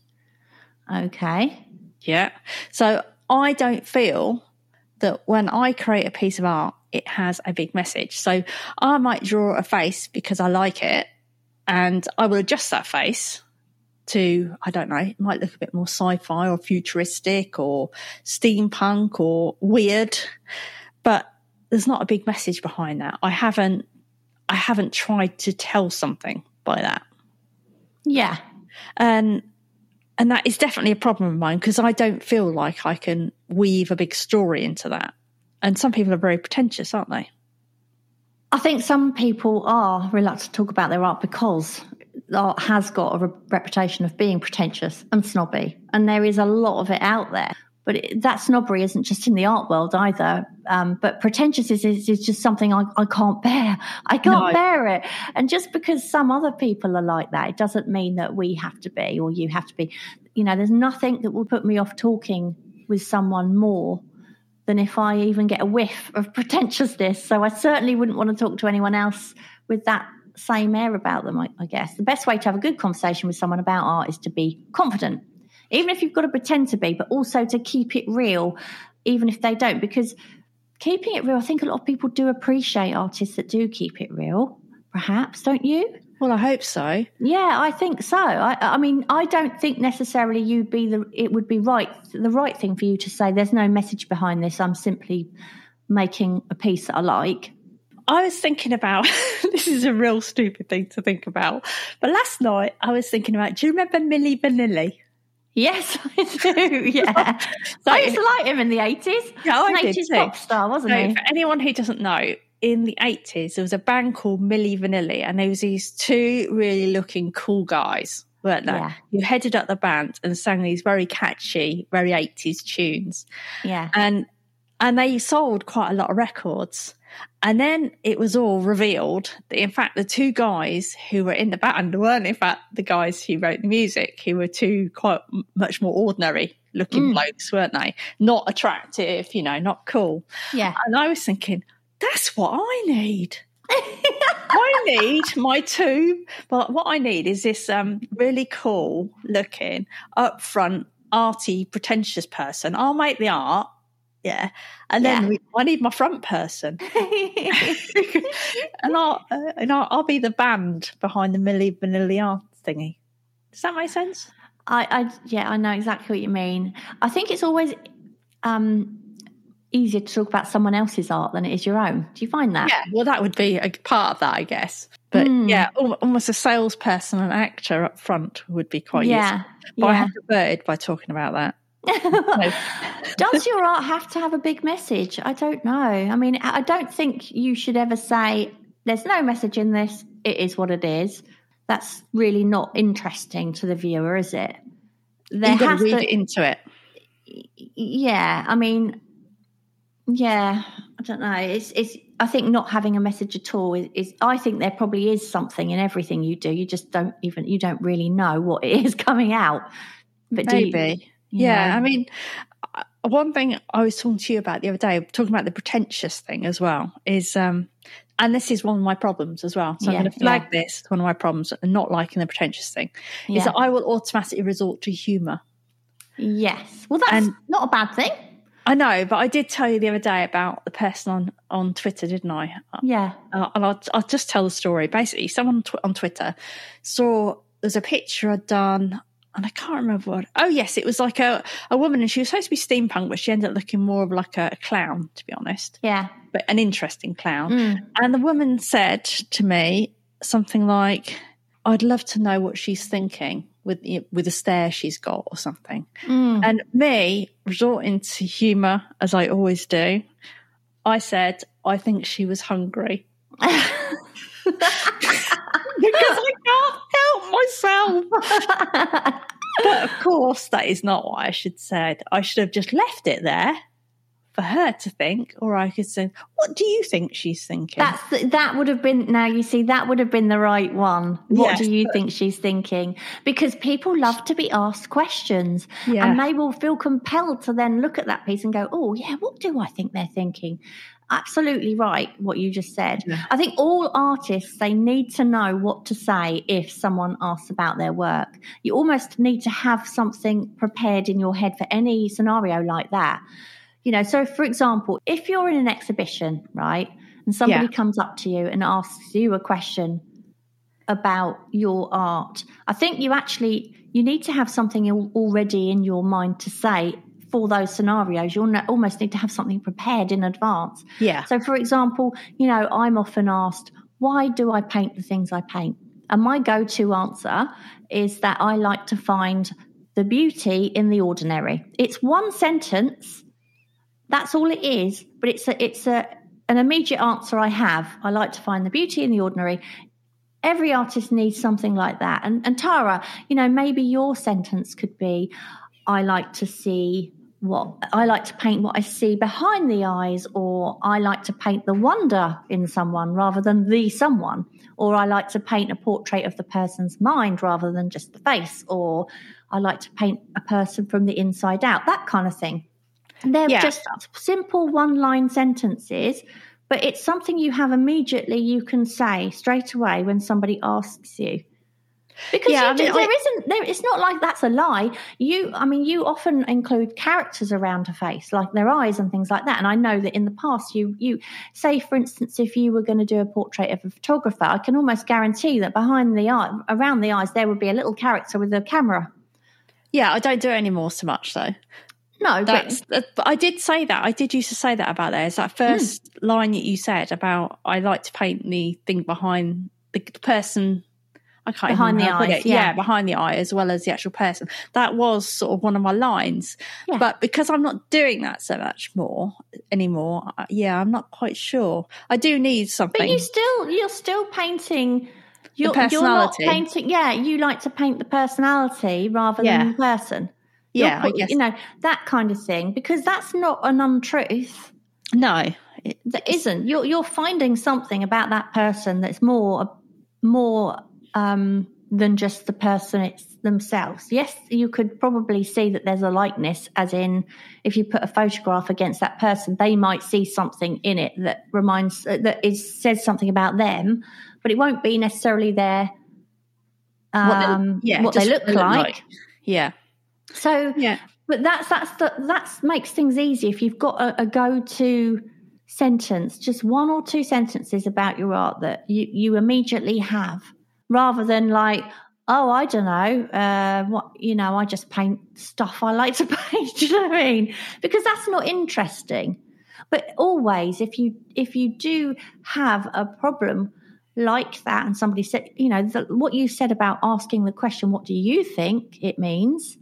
Okay. Yeah. So I don't feel that when I create a piece of art, it has a big message. So I might draw a face because I like it and I will adjust that face to, I don't know, it might look a bit more sci fi or futuristic or steampunk or weird, but there's not a big message behind that. I haven't, I haven't tried to tell something by that Yeah. and and that is definitely a problem of mine because I don't feel like I can weave a big story into that. And some people are very pretentious, aren't they? I think some people are reluctant to talk about their art because art has got a re- reputation of being pretentious and snobby, and there is a lot of it out there. But it, that snobbery isn't just in the art world either. Um, but pretentious is, is, is just something I, I can't bear. I can't No. bear it. And just because some other people are like that, it doesn't mean that we have to be or you have to be. You know, there's nothing that will put me off talking with someone more than if I even get a whiff of pretentiousness. So I certainly wouldn't want to talk to anyone else with that same air about them, I, I guess. The best way to have a good conversation with someone about art is to be confident, even if you've got to pretend to be, but also to keep it real, even if they don't, because keeping it real, I think a lot of people do appreciate artists that do keep it real, perhaps, don't you? Well, I hope so. Yeah, I think so. I, I mean, I don't think necessarily you'd be the. It would be right, the right thing for you to say. There's no message behind this. I'm simply making a piece that I like. I was thinking about this is a real stupid thing to think about. But last night I was thinking about do you remember Milli Vanilli? Yes, I do. Yeah, So- I used to like him in the eighties. Yeah, I An did 80s too. pop star, wasn't So he? for anyone who doesn't know, in the 80s, there was a band called Milli Vanilli, and there was these two really looking cool guys, weren't there? Yeah. Who headed up the band and sang these very catchy, very 80s tunes. Yeah, And and they sold quite a lot of records. And then it was all revealed that, in fact, the two guys who were in the band weren't, in fact, the guys who wrote the music, who were two quite much more ordinary looking Mm. blokes, weren't they? Not attractive, you know, not cool. yeah. And I was thinking, that's what I need. I need my two. But what I need is this um, really cool looking, upfront, arty, pretentious person. I'll make the art. Yeah. And then Yeah. we, I need my front person. and I'll, uh, and I'll, I'll be the band behind the Milli Vanilli art thingy. Does that make sense? I, I, yeah, I know exactly what you mean. I think it's always um, easier to talk about someone else's art than it is your own. Do you find that? Yeah. Well, that would be a part of that, I guess. But Mm. yeah, almost a salesperson and actor up front would be quite useful. yeah. But I have averted by talking about that. Does your art have to have a big message? I don't know. I mean, I don't think you should ever say, there's no message in this, it is what it is. That's really not interesting to the viewer, is it? There You've got to read to, it into it. yeah. I mean, yeah. I don't know. It's it's. I think not having a message at all is, is. I think there probably is something in everything you do. You just don't even. You don't really know what it is coming out. But do you- Maybe. Yeah. know? I mean, uh, one thing I was talking to you about the other day, talking about the pretentious thing as well, is um, and this is one of my problems as well. So Yeah, I'm going to flag yeah. this. One of my problems, not liking the pretentious thing, Yeah. is that I will automatically resort to humour. Yes. Well, that's And- not a bad thing. I know, but I did tell you the other day about the person on, on Twitter, didn't I? Yeah. Uh, and I'll, I'll just tell the story. Basically, someone tw- on Twitter saw there's a picture I'd done, and I can't remember what. Oh, yes, it was like a, a woman, and she was supposed to be steampunk, but she ended up looking more of like a, clown, to be honest, Yeah. but an interesting clown. Mm. And the woman said to me something like, "I'd love to know what she's thinking." With, with the stare she's got or something Mm. and me resorting to humour as I always do, I said, I think she was hungry. because I can't myself. But of course, that is not what I should have said. I should have just left it there for her to think, or I could say, What do you think she's thinking? That's the, that would have been now you see that would have been the right one. What Yes, do you but- think she's thinking? Because people love to be asked questions, Yeah. and they will feel compelled to then look at that piece and go, "Oh, yeah, what do I think they're thinking?" Absolutely right, what you just said. Yeah. I think all artists they need to know what to say if someone asks about their work. You almost need to have something prepared in your head for any scenario like that. You know, so for example, if you're in an exhibition, right, and somebody Yeah. comes up to you and asks you a question about your art, I think you actually you need to have something al- already in your mind to say for those scenarios. You'll almost need to have something prepared in advance. yeah. So, for example, you know, I'm often asked, why do I paint the things I paint? And my go to answer is that I like to find the beauty in the ordinary. It's one sentence, that's all it is, but it's a, it's a, an immediate answer I have. I like to find the beauty in the ordinary. Every artist needs something like that. And, and Tara, you know, maybe your sentence could be, I like to see what I like to paint what I see behind the eyes, or I like to paint the wonder in someone rather than the someone, or I like to paint a portrait of the person's mind rather than just the face, or I like to paint a person from the inside out, that kind of thing. And they're Yeah. just simple one line sentences, but it's something you have immediately you can say straight away when somebody asks you. Because Yeah, you I do- mean, there I- isn't there it's not like that's a lie. You I mean you often include characters around a face, like their eyes and things like that. And I know that in the past you you say for instance if you were going to do a portrait of a photographer, I can almost guarantee that behind the eye around the eyes there would be a little character with a camera. Yeah, I don't do it anymore so much though. No, That's, but I did say that. I did used to say that about there. It's that first hmm. line that you said about I like to paint the thing behind the person. I can't Behind the eyes, it- yeah. behind the eye as well as the actual person. That was sort of one of my lines. Yeah. But because I'm not doing that so much more anymore, uh, yeah, I'm not quite sure. I do need something. But you still you're still painting you're, The you're not personality. painting yeah, you like to paint the personality rather Yeah. than the person. You're yeah, I put- guess you know, that kind of thing. Because that's not an untruth. no. It- That isn't. You're you're finding something about that person that's more more um than just the person it's themselves. Yes, you could probably see that there's a likeness, as in if you put a photograph against that person, they might see something in it that reminds uh, that is says something about them, but it won't be necessarily their What they- um, yeah, what they look what they look like. like. Yeah. So Yeah. but that's that's the that's makes things easy if you've got a, a go-to sentence, just one or two sentences about your art that you you immediately have, rather than like, oh, I don't know, uh, what you know, I just paint stuff I like to paint. You know what I mean? Because that's not interesting. But always, if you if you do have a problem like that, and somebody said, you know, the, what you said about asking the question, what do you think it means?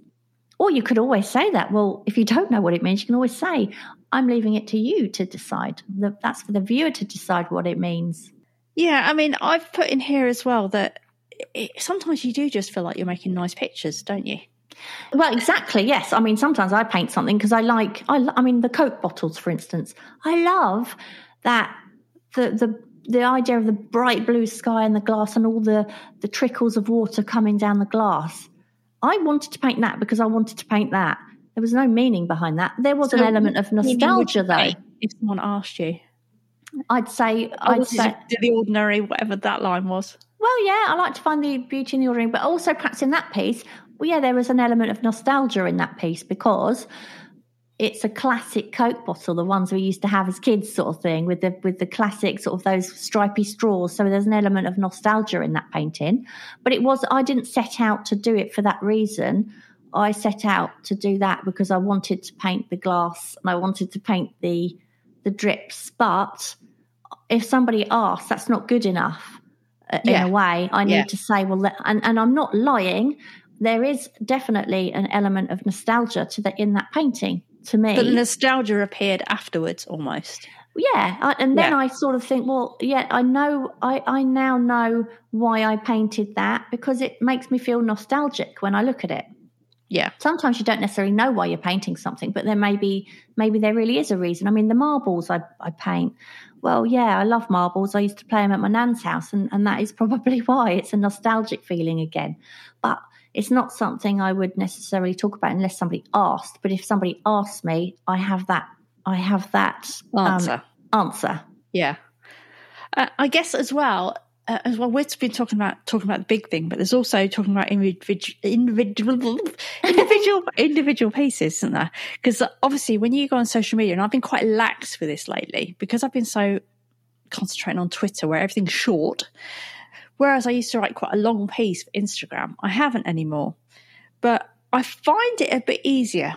Or you could always say that. Well, if you don't know what it means, you can always say, I'm leaving it to you to decide. The- That's for the viewer to decide what it means. Yeah, I mean, I've put in here as well that it, sometimes you do just feel like you're making nice pictures, don't you? Well, exactly. Yes. I mean, sometimes I paint something because I like, I, I mean, the Coke bottles, for instance. I love that the, the, the idea of the bright blue sky and the glass and all the, the trickles of water coming down the glass. I wanted to paint that because I wanted to paint that. There was no meaning behind that. There was an element of what meaning would nostalgia, though. If someone asked you, I'd say I'd say the ordinary, whatever that line was. Well, yeah, I like to find the beauty in the ordinary, but also perhaps in that piece, well, yeah, there was an element of nostalgia in that piece because it's a classic Coke bottle, the ones we used to have as kids, sort of thing, with the with the classic sort of those stripy straws. So there's an element of nostalgia in that painting. But it was I didn't set out to do it for that reason. I set out to do that because I wanted to paint the glass and I wanted to paint the the drips. But if somebody asks, that's not good enough uh, Yeah. in a way. I need Yeah. to say, well, let- and, and I'm not lying. There is definitely an element of nostalgia to the in that painting to me. But the nostalgia appeared afterwards almost. yeah, I, and then Yeah. I sort of think, well, yeah, I know, I I now know why I painted that because it makes me feel nostalgic when I look at it. Yeah. Sometimes you don't necessarily know why you're painting something, but there may be maybe there really is a reason. I mean, the marbles I, I paint. Well, yeah, I love marbles. I used to play them at my nan's house, and, and that is probably why it's a nostalgic feeling again. But it's not something I would necessarily talk about unless somebody asked. But if somebody asks me, I have that. I have that um, Answer. answer. Yeah. Uh, I guess as well, uh, as well, we've been talking about talking about the big thing, but there's also talking about individual individual individual individual pieces, isn't there? Because obviously, when you go on social media, and I've been quite lax with this lately because I've been so concentrating on Twitter where everything's short. Whereas I used to write quite a long piece for Instagram, I haven't anymore. But I find it a bit easier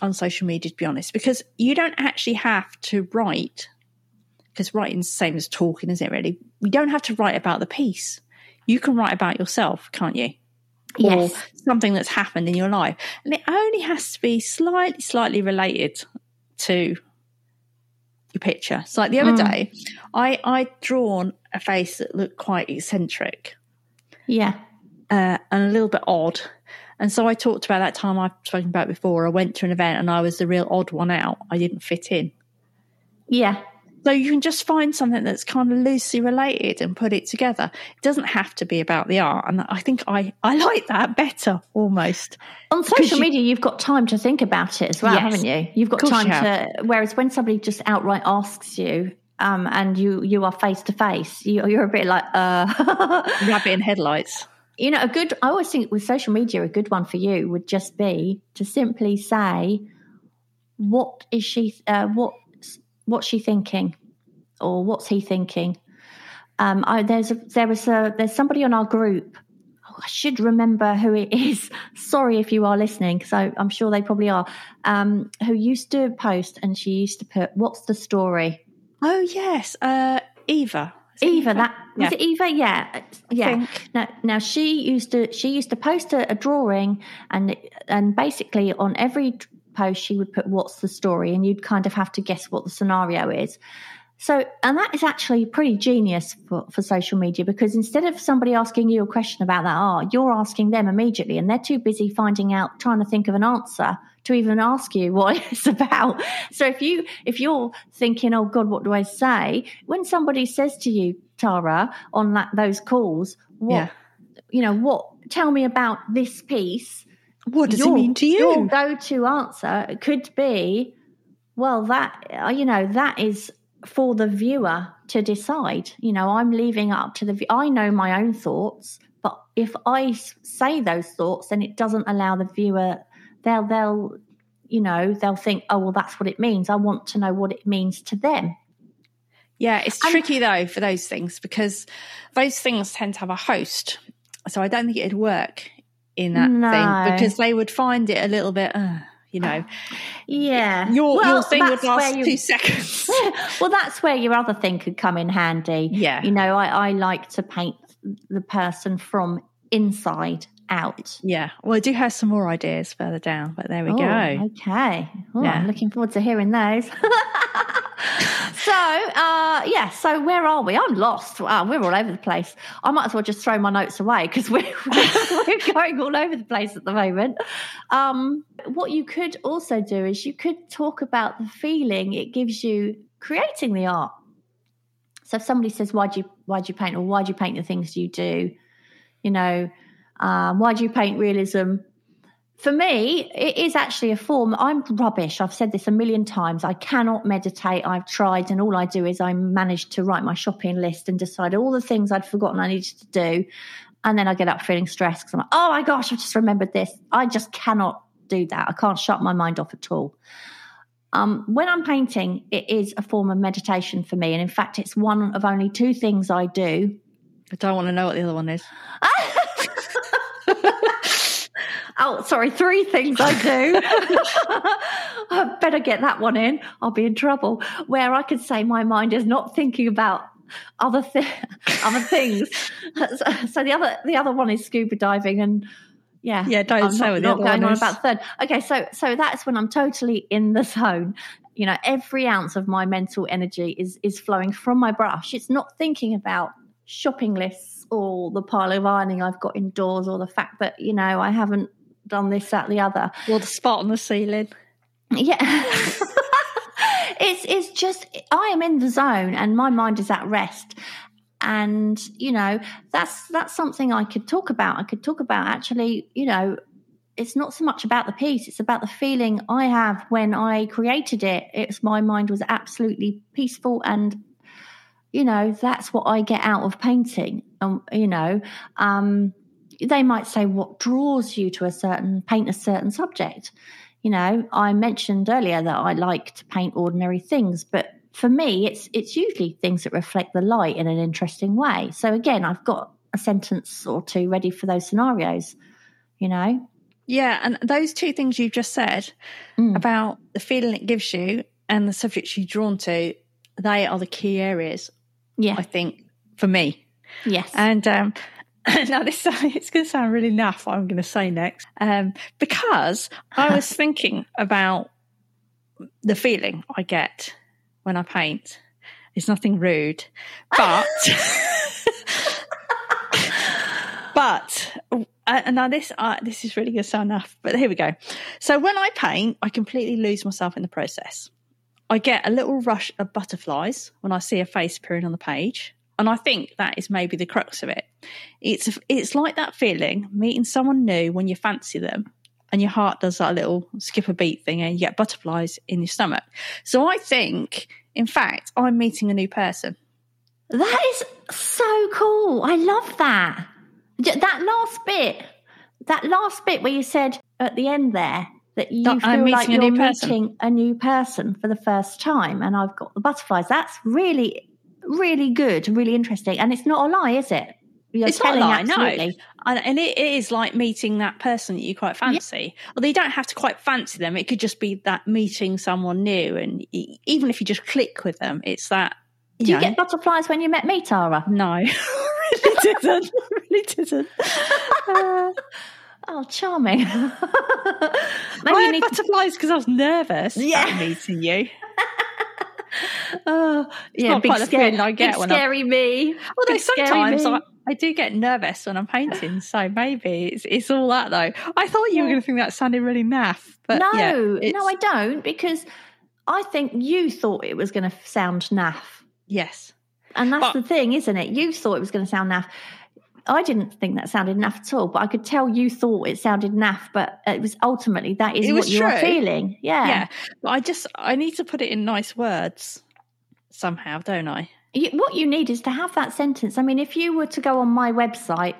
on social media, to be honest, because you don't actually have to write because writing's the same as talking, isn't it? Really, you don't have to write about the piece. You can write about yourself, can't you? Yes. Or something that's happened in your life, and it only has to be slightly, slightly related to your picture. So, like the other Mm. day, I I'd drawn a face that looked quite eccentric Yeah. uh, and a little bit odd. And so I talked about that time I've spoken about before. I went to an event and I was the real odd one out. I didn't fit in. Yeah. So you can just find something that's kind of loosely related and put it together. It doesn't have to be about the art. And I think I, I like that better almost. On social you- media, you've got time to think about it as well, Yes. haven't you? You've got time to. Whereas when somebody just outright asks you, um, and you you are face to face, you- you're a bit like, uh, Rabbit in headlights. you know, a good. I always think with social media, a good one for you would just be to simply say, "What is she? Uh, what what's she thinking, or what's he thinking?" Um, I, there's a, there was a there's somebody on our group. Oh, I should remember who it is. Sorry if you are listening, because I'm sure they probably are. Um, who used to post and she used to put, "What's the story?" Oh, yes. Uh, Eva. It Eva, that was Yeah. it. Eva, yeah, yeah. Now, now she used to she used to post a, a drawing, and and basically on every post she would put what's the story, and you'd kind of have to guess what the scenario is. So, and that is actually pretty genius for, for social media because instead of somebody asking you a question about that art, you're asking them immediately, and they're too busy finding out, trying to think of an answer to even ask you what it's about. So if you if you're thinking, oh God, what do I say? When somebody says to you, Tara, on that those calls, what Yeah. you know, what tell me about this piece? What does it mean to you? Your go-to answer could be, well, that uh, you know, that is for the viewer to decide. You know, I'm leaving up to the. I know my own thoughts, but if I say those thoughts, then it doesn't allow the viewer. They'll they'll you know they'll think, oh well, that's what it means. I want to know what it means to them. Yeah, it's And- tricky though for those things because those things tend to have a host. So I don't think it'd work in that No. thing because they would find it a little bit, uh, you know, Yeah, your, Well, your thing would last you- two seconds. well, that's where your other thing could come in handy. Yeah. You know, I, I like to paint the person from inside out. yeah. Well, I do have some more ideas further down, but there we Oh, go. Okay. Oh, Yeah. I'm looking forward to hearing those. so, uh, yeah, so where are we? I'm lost. Wow, we're all over the place. I might as well just throw my notes away because we're, we're going all over the place at the moment. Um, what you could also do is you could talk about the feeling it gives you creating the art. So if somebody says, "Why do you why do you paint?" or "Why do you paint the things you do?" You know, um, why do you paint realism? For me, it is actually a form. I'm rubbish. I've said this a million times. I cannot meditate. I've tried, and all I do is I manage to write my shopping list and decide all the things I'd forgotten I needed to do. And then I get up feeling stressed because I'm like, oh my gosh, I've just remembered this. I just cannot do that. I can't shut my mind off at all. Um, when I'm painting, it is a form of meditation for me. And in fact, it's one of only two things I do. I don't want to know what the other one is. oh, sorry, three things I do. I uh, better get that one in. I'll be in trouble. Where I could say my mind is not thinking about other th- other things. so the other the other one is scuba diving and yeah, yeah. Don't I'm say not, not going on about third. Okay, so so that's when I'm totally in the zone. You know, every ounce of my mental energy is is flowing from my brush. It's not thinking about shopping lists or the pile of ironing I've got indoors or the fact that you know I haven't done this, that, the other. Or the spot on the ceiling. Yeah. it's it's just I am in the zone and my mind is at rest. And, you know, that's that's something I could talk about. I could talk about actually, you know, it's not so much about the piece, it's about the feeling I have when I created it. It's my mind was absolutely peaceful and you know, that's what I get out of painting. Um, you know, um, they might say what draws you to a certain paint a certain subject. You know i mentioned earlier that i like to paint ordinary things but for me it's it's usually things that reflect the light in an interesting way. So again i've got a sentence or two ready for those scenarios you know? Yeah, and those two things you've just said Mm. about the feeling it gives you and the subjects you're drawn to, they are the key areas, yeah. I think, for me. yes. And um, now this it's going to sound really naff. What I'm going to say next, um, because I was thinking about the feeling I get when I paint. It's nothing rude, but but uh, now this uh, this is really going to sound naff. But here we go. So when I paint, I completely lose myself in the process. I get a little rush of butterflies when I see a face appearing on the page. And I think that is maybe the crux of it. It's it's like that feeling meeting someone new when you fancy them and your heart does that little skip a beat thing and you get butterflies in your stomach. So I think, in fact, I'm meeting a new person. that is so cool i love that that last bit that last bit where you said at the end there that you That feel like a you're person. meeting a new person for the first time and i've got the butterflies that's really really good really interesting and it's not a lie is it You're it's not a lie, no. absolutely. And, and it, is like meeting that person that you quite fancy. Although you don't have to quite fancy them. It could just be that meeting someone new. And even if you just click with them, it's that. Do you know, get butterflies when you met me, Tara? No, really didn't. really didn't. Uh, Oh, charming. Maybe I had to. butterflies because I was nervous Yeah. about meeting you. Oh, yeah, not big, quite the scary, feeling I get big when scary me. Although Big sometimes me. I, I do get nervous when I'm painting, so maybe it's, it's all that though. I thought you were going to think that sounded really naff, but no, yeah, no, I don't because I think you thought it was going to sound naff. yes, And that's But- the thing, isn't it? You thought it was going to sound naff. I didn't think that sounded naff at all, but I could tell you thought it sounded naff, but it was ultimately that is what you're true. feeling. Yeah. yeah. But I just I need to put it in nice words somehow, don't I? You, what you need is to have that sentence. I mean, if you were to go on my website,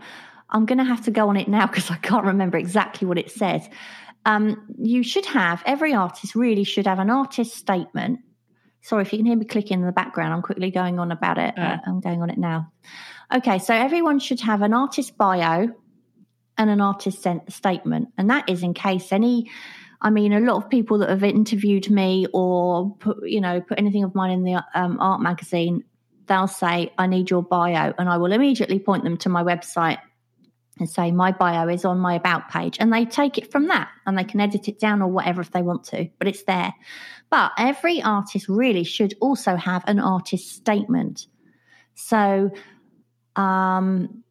I'm going to have to go on it now because I can't remember exactly what it says. Um, you should have, every artist really should have an artist statement. Sorry if you can hear me clicking in the background. I'm quickly going on about it. Yeah. Uh, I'm going on it now. Okay, so everyone should have an artist bio and an artist statement. And that is in case any, I mean, a lot of people that have interviewed me or put, you know, put anything of mine in the um, art magazine, they'll say, I need your bio. And I will immediately point them to my website and say, my bio is on my about page. And they take it from that and they can edit it down or whatever if they want to, but it's there. But every artist really should also have an artist statement. So, um,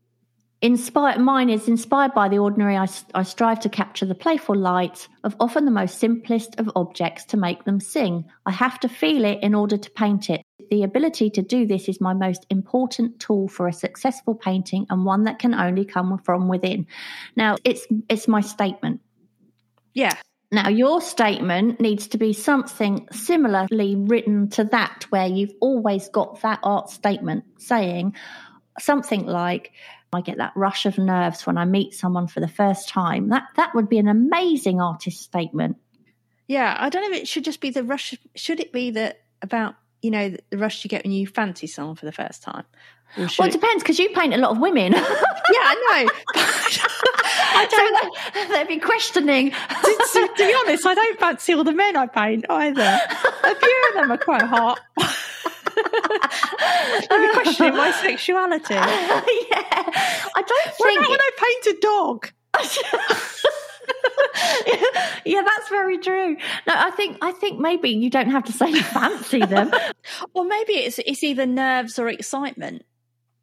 inspired mine is inspired by the ordinary. I, I strive to capture the playful light of often the most simplest of objects to make them sing. I have to feel it in order to paint it. The ability to do this is my most important tool for a successful painting and one that can only come from within. Now it's it's my statement. Yeah. Now, your statement needs to be something similarly written to that, where you've always got that art statement saying something like, I get that rush of nerves when I meet someone for the first time. That that would be an amazing artist statement. Yeah, I don't know if it should just be the rush. Should it be that about you know the rush you get when you fancy someone for the first time? Well, it depends because you paint a lot of women. yeah, I know. I don't. So they'd be questioning. to, to, to, be honest, I don't fancy all the men I paint either. A few of them are quite hot. I'd be questioning my sexuality. yeah, I don't think. What about when I paint a dog? yeah, that's very true. No, I think I think maybe you don't have to say you fancy them, or maybe it's it's either nerves or excitement.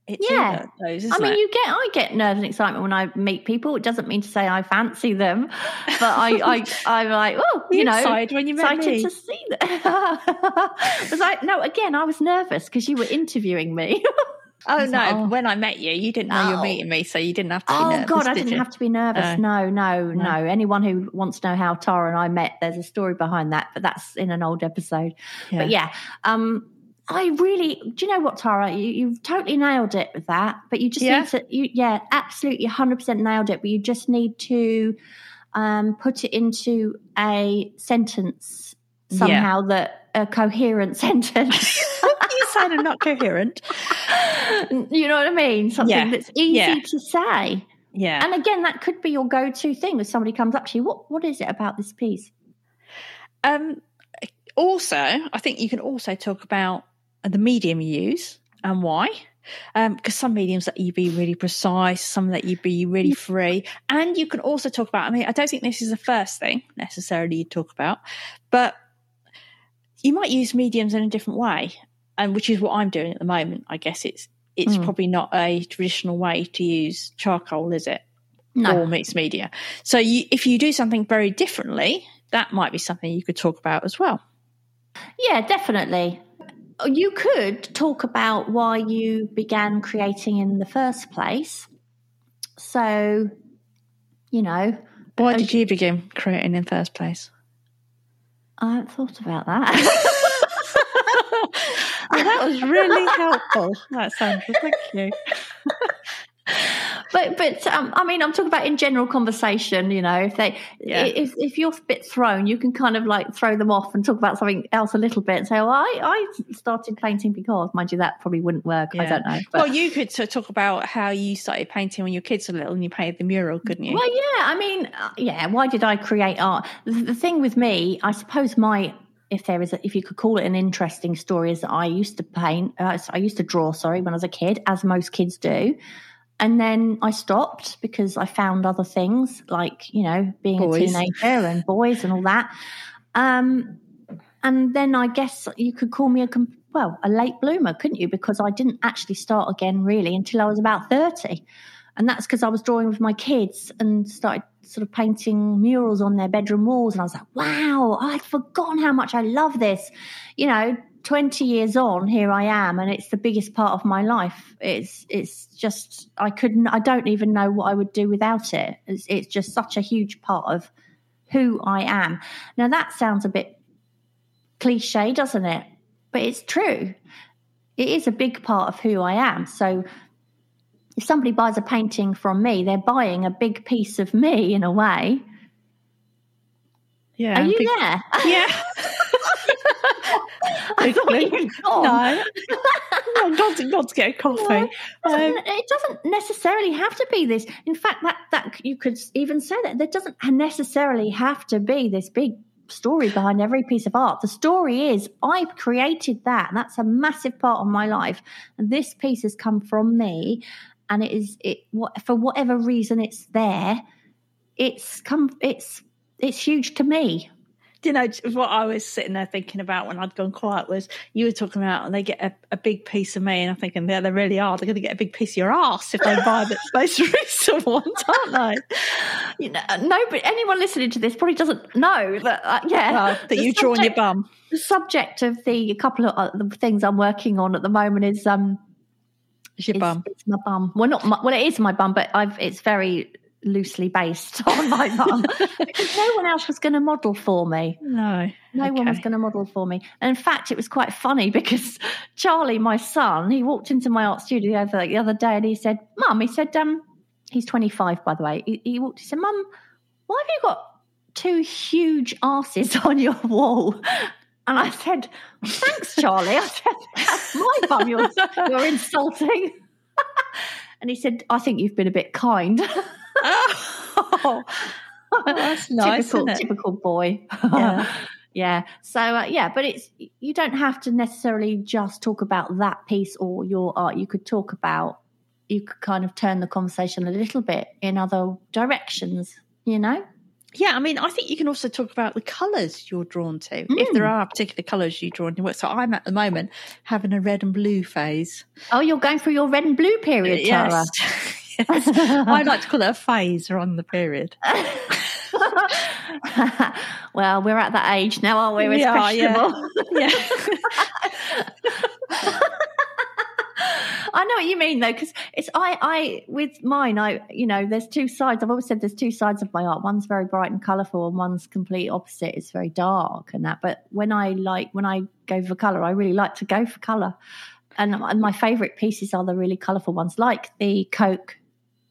It's yeah, those, I mean, it? you get I get nerves and excitement when I meet people. It doesn't mean to say I fancy them, but I I I'm like, oh, you, you know, when you met excited me. to see them. was like, no, again, I was nervous because you were interviewing me. Oh no! Like, oh. When I met you, you didn't know oh. you were meeting me, so you didn't have to. oh nervous, God, I did didn't you? have to be nervous. No. no, no, no, no. Anyone who wants to know how Tara and I met, there's a story behind that, but that's in an old episode. Yeah. But yeah, um, I really, do you know what, Tara? You, have totally nailed it with that. But you just yeah. need to, you, yeah, absolutely, hundred percent nailed it. But you just need to um, put it into a sentence somehow yeah. that a coherent sentence. you sound not coherent. You know what I mean? Something yeah. that's easy to say. Yeah. And again, that could be your go-to thing if somebody comes up to you. What What is it about this piece? Um. Also, I think you can also talk about the medium you use and why. Because um, some mediums let you be really precise, some let you be really free. And you can also talk about, I mean, I don't think this is the first thing necessarily you talk about, but you might use mediums in a different way. And which is what I'm doing at the moment. I guess it's it's mm. probably not a traditional way to use charcoal, is it? No. Or mixed media. So you, if you do something very differently, that might be something you could talk about as well. Yeah, definitely. Oh, you could talk about why you began creating in the first place. So, you know. Why did you begin creating in the first place? I haven't thought about that. well, that was really helpful. That Sandra, thank you. But but um, I mean, I'm talking about in general conversation. You know, if they yeah. if if you're a bit thrown, you can kind of like throw them off and talk about something else a little bit. And say, "Oh, I I started painting because, mind you, that probably wouldn't work. Yeah. I don't know." But, well, you could talk about how you started painting when your kids were little and you painted the mural, couldn't you? Well, yeah. I mean, uh, yeah. Why did I create art? The, the thing with me, I suppose my if there is, a, if you could call it an interesting story, is that I used to paint, uh, I used to draw, sorry, when I was a kid, as most kids do. And then I stopped because I found other things like, you know, being boys. a teenager and boys and all that. Um, and then I guess you could call me a, well, a late bloomer, couldn't you? Because I didn't actually start again really until I was about 30. And that's because I was drawing with my kids and started sort of painting murals on their bedroom walls. And I was like, wow, I'd forgotten how much I love this. You know, 20 years on here i am and it's the biggest part of my life. It's it's just i couldn't i don't even know what i would do without it. It's, it's just such a huge part of who i am. Now that sounds a bit cliche doesn't it? But it's true. It is a big part of who i am. So if somebody buys a painting from me they're buying a big piece of me in a way yeah are you big, there yeah I thought you No, no God's, to get a coffee. Well, it, doesn't, um, it doesn't necessarily have to be this. In fact, that that you could even say that there doesn't necessarily have to be this big story behind every piece of art. The story is I've created that. That's a massive part of my life. And this piece has come from me. And it is it what for whatever reason it's there. It's come it's it's huge to me. Do you know what I was sitting there thinking about when I'd gone quiet was you were talking about and they get a, a big piece of me and I'm thinking yeah they really are. They're going to get a big piece of your ass if they buy the most recent ones aren't they? You know no but anyone listening to this probably doesn't know that uh, yeah. Well, that you draw on your bum. the subject of the couple of uh, the things I'm working on at the moment is um it's your bum. it's my bum. Well not my, well it is my bum but I've it's very loosely based on my mum because no one else was going to model for me. No. No one was going to model for me. And in fact, it was quite funny because Charlie, my son, he walked into my art studio the other, the other day and he said, Mum, he said, um, he's 25, by the way. He, he walked, he said, Mum, why have you got two huge asses on your wall? And I said, Thanks, Charlie. I said, That's my bum you're, you're insulting. and he said, I think you've been a bit kind. Oh, that's nice, typical, typical boy. Yeah. yeah. So uh, yeah, but it's you don't have to necessarily just talk about that piece or your art. You could talk about you could kind of turn the conversation a little bit in other directions. You know. Yeah, I mean, I think you can also talk about the colours you're drawn to, if there are particular colours you draw in your work. So I'm at the moment having a red and blue phase. Oh, you're going through your red and blue period, Tara. Yes. Yes. I like to call it a phase or on the period. well, we're at that age now, aren't we? It's Yeah, yeah. questionable. Yeah. I know what you mean though, because it's I I with mine I you know there's two sides. I've always said there's two sides of my art. One's very bright and colourful, and one's complete opposite. It's very dark and that. But when I like when I go for colour, I really like to go for colour. And, and my favourite pieces are the really colourful ones, like the Coke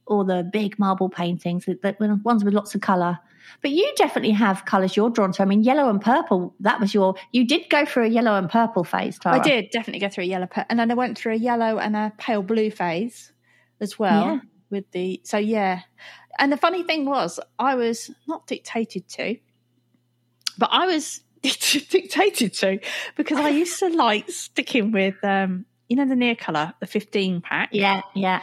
or the big marble paintings, that that ones with lots of colour. But you definitely have colours you're drawn to. I mean, yellow and purple. That was your. You did go through a yellow and purple phase, Tara. I did definitely go through a yellow, and then I went through a yellow and a pale blue phase as well. Yeah. With the so yeah, and the funny thing was I was not dictated to, but I was dictated to because I used to like sticking with um you know the near color the fifteen pack. Yeah, yeah.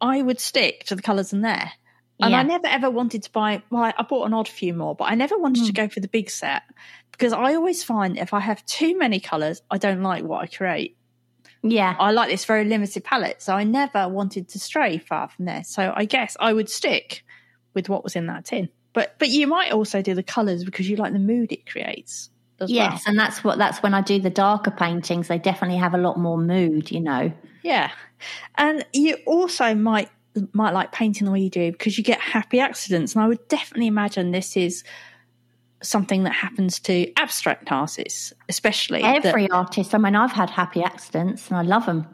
I would stick to the colours in there. And Yeah. I never ever wanted to buy, well, I- bought an odd few more, but I never wanted Hmm. to go for the big set because I always find if I have too many colours, I don't like what I create. Yeah. I like this very limited palette, so I never wanted to stray far from there. So I guess I would stick with what was in that tin. But but you might also do the colours because you like the mood it creates Yes, well. and that's what that's when I do the darker paintings. They definitely have a lot more mood, you know. Yeah. And you also might might like painting the way you do because you get happy accidents. And I would definitely imagine this is something that happens to abstract artists, especially. that- Every artist. I mean, I've had happy accidents, and I love them.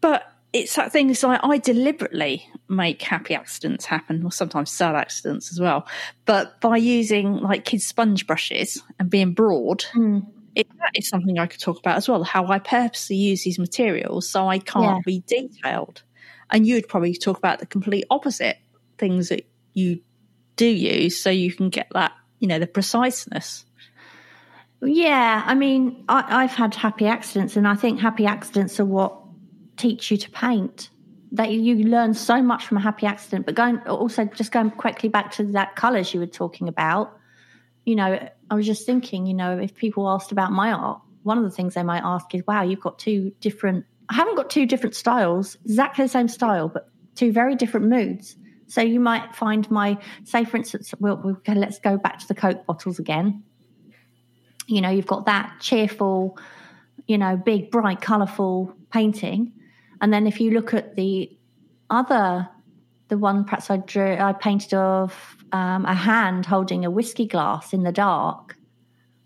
but it's that thing is like I deliberately make happy accidents happen, or sometimes sad accidents as well. But by using like kids' sponge brushes and being broad, Hmm. it, that is something I could talk about as well. How I purposely use these materials so I can't Yeah. be detailed. And you would probably talk about the complete opposite things that you do use so you can get that, you know, the preciseness. Yeah, I mean, I, I've had happy accidents, and I think happy accidents are what teach you to paint. That you learn so much from a happy accident. But going also just going quickly back to that colours you were talking about. You know, I was just thinking, you know, if people asked about my art, one of the things they might ask is, "Wow, you've got two different. I haven't got two different styles, exactly the same style, but two very different moods." So you might find my, say, for instance, we'll, let's go back to the Coke bottles again you know, you've got that cheerful, you know, big, bright, colourful painting. And then if you look at the other, the one perhaps I drew, I painted of um, a hand holding a whiskey glass in the dark.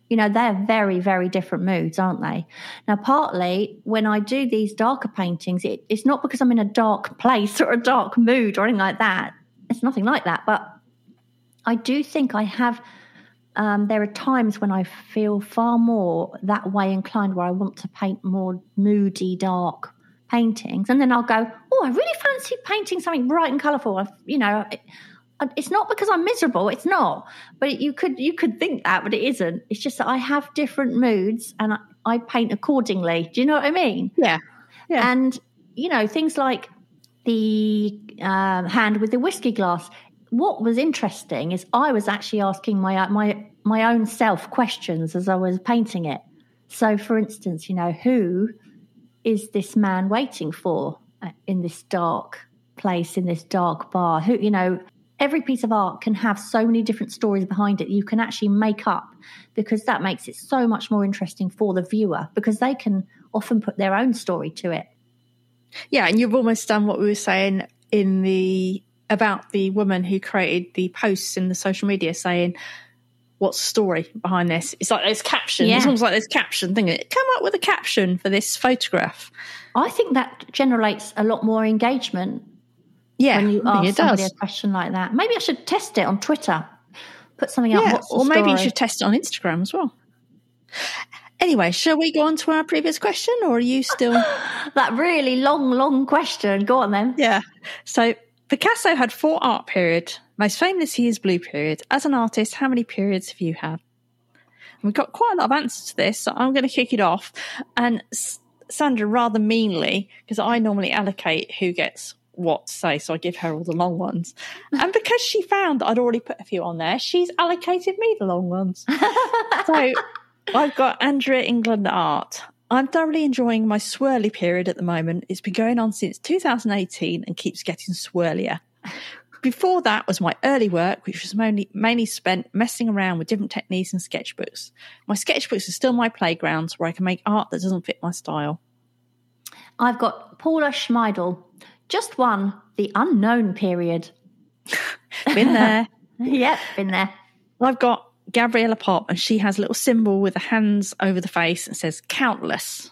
You know, they're very, very different moods, aren't they? Now, partly when I do these darker paintings, it, it's not because I'm in a dark place or a dark mood or anything like that. It's nothing like that. But I do think I have um, there are times when I feel far more that way inclined where I want to paint more moody, dark paintings. And then I'll go, oh, I really fancy painting something bright and colourful. I've, you know, it, it's not because I'm miserable. It's not. But you could you could think that, but it isn't. It's just that I have different moods and I, I paint accordingly. Do you know what I mean? Yeah. Yeah. And you know things like the um, hand with the whiskey glass. What was interesting is I was actually asking my my my own self questions as I was painting it. So, for instance, you know, who is this man waiting for uh, in this dark place in this dark bar? Who, you know, every piece of art can have so many different stories behind it you can actually make up because that makes it so much more interesting for the viewer because they can often put their own story to it. Yeah, and you've almost done what we were saying in the about the woman who created the posts in the social media saying, What's the story behind this? It's like there's caption. Yeah. It's almost like there's caption thing. Come up with a caption for this photograph. I think that generates a lot more engagement Yeah, when you ask it somebody does. a question like that. Maybe I should test it on Twitter. Put something up. Yeah, What's the or maybe you should test it on Instagram as well. Anyway, shall we go on to our previous question, or are you still? that really long, long question. Go on then. yeah. So Picasso had four art periods. Most famously, his blue period. As an artist, how many periods have you had? And we've got quite a lot of answers to this, so I'm going to kick it off. And Sandra, rather meanly, because I normally allocate who gets what to say, so I give her all the long ones. And because she found that I'd already put a few on there, she's allocated me the long ones. so I've got Andrea England Art. I'm thoroughly enjoying my swirly period at the moment. It's been going on since 2018 and keeps getting swirlier. Before that was my early work, which was mainly, mainly spent messing around with different techniques and sketchbooks. My sketchbooks are still my playgrounds where I can make art that doesn't fit my style. I've got Paula Schmeidel. Just one, the unknown period. Been there. yep, been there. I've got Gabriella Pop, and she has a little symbol with the hands over the face and says countless.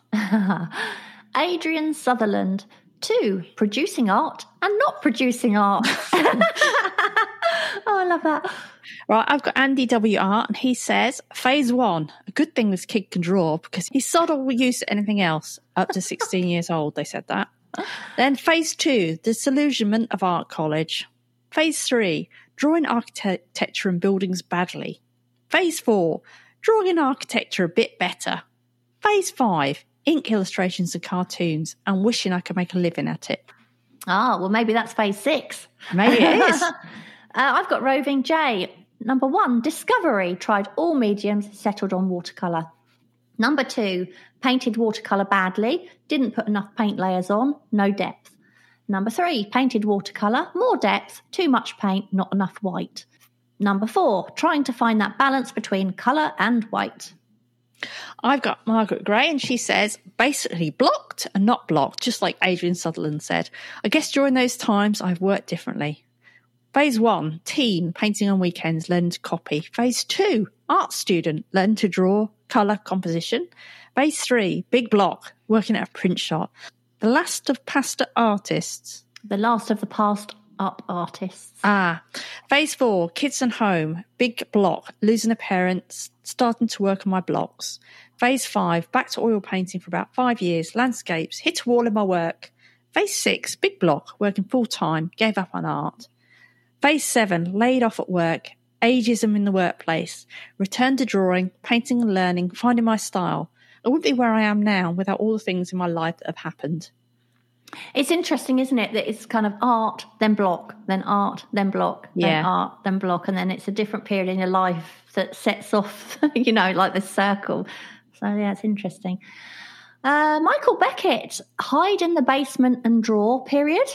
Adrian Sutherland. Two, producing art and not producing art. oh, I love that. Right, I've got Andy W. Art, and he says, Phase one, a good thing this kid can draw because he's sod all use anything else. Up to 16 years old, they said that. Then phase two, disillusionment of art college. Phase three, drawing architecture and buildings badly. Phase four, drawing in architecture a bit better. Phase five, ink illustrations and cartoons and wishing I could make a living at it. Ah, well, maybe that's phase six. Maybe it is. Uh, I've got Roving J. Number one, Discovery. Tried all mediums, settled on watercolour. Number two, painted watercolour badly. Didn't put enough paint layers on, no depth. Number three, painted watercolour, more depth, too much paint, not enough white. Number four, trying to find that balance between colour and white. I've got Margaret Gray, and she says basically blocked and not blocked, just like Adrian Sutherland said. I guess during those times I've worked differently. Phase one, teen, painting on weekends, learn to copy. Phase two, art student, learn to draw, colour, composition. Phase three, big block, working at a print shop. The last of paste-up artists. The last of the past up artists. Ah, phase four, kids and home, big block, losing a parent, starting to work on my blocks. Phase five, back to oil painting for about five years, landscapes, hit a wall in my work. Phase six, big block, working full time, gave up on art. Phase seven, laid off at work, ageism in the workplace, returned to drawing, painting and learning, finding my style. I wouldn't be where I am now without all the things in my life that have happened. It's interesting, isn't it, that it's kind of art, then block, then art, then block, then Yeah. art, then block, and then it's a different period in your life that sets off, you know, like this circle. So yeah, it's interesting. Uh, Michael Beckett, hide in the basement and draw period.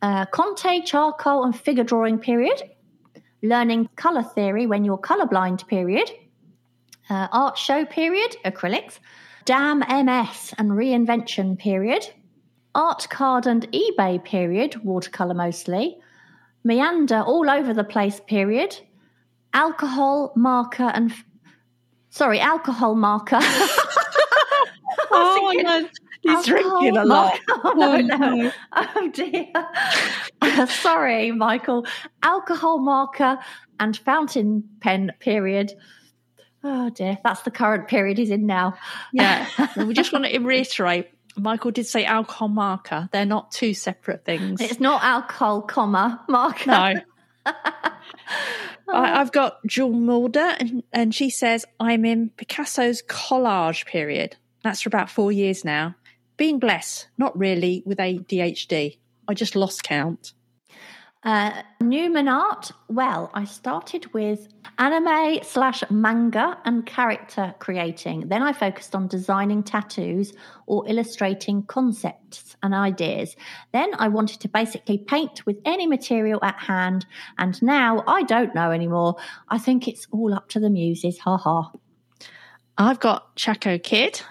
Uh, Conte charcoal and figure drawing period. Learning color theory when you're colorblind period. Uh, art show period, acrylics. Damn MS and reinvention period art card and eBay period, watercolor mostly, meander all over the place period, alcohol marker and sorry, alcohol marker. Oh, no, he's drinking a lot. Oh, no, Oh, no. no. Oh dear. sorry, Michael. Alcohol marker and fountain pen period. Oh dear, that's the current period he's in now. Yeah. We just want to reiterate Michael did say alcohol marker. They're not two separate things. It's not alcohol, comma, marker. no. I, I've got Jewel Mulder, and, and she says, I'm in Picasso's collage period. That's for about four years now. Being blessed, not really, with ADHD. I just lost count. Uh, Newman art. Well, I started with anime slash manga and character creating. Then I focused on designing tattoos or illustrating concepts and ideas. Then I wanted to basically paint with any material at hand. And now I don't know anymore. I think it's all up to the muses. Ha ha. I've got Chaco Kid,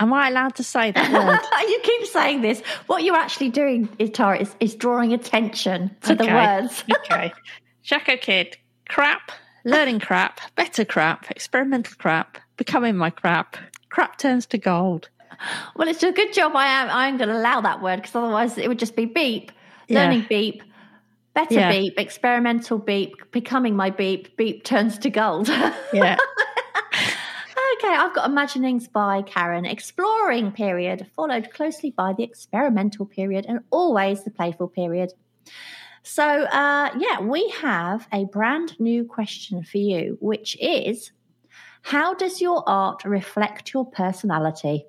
Am I allowed to say that word? you keep saying this. What you're actually doing, is, Tara, is, is drawing attention to the words. okay. Jacko Kid, crap, learning crap, better crap, experimental crap, becoming my crap, crap turns to gold. Well, it's a good job I am. I'm going to allow that word because otherwise it would just be beep, Yeah. learning beep, better Yeah. beep, experimental beep, becoming my beep, beep turns to gold. Yeah. Okay, I've got imaginings by Karen, exploring period, followed closely by the experimental period, and always the playful period. So, uh, yeah, we have a brand new question for you, which is How does your art reflect your personality?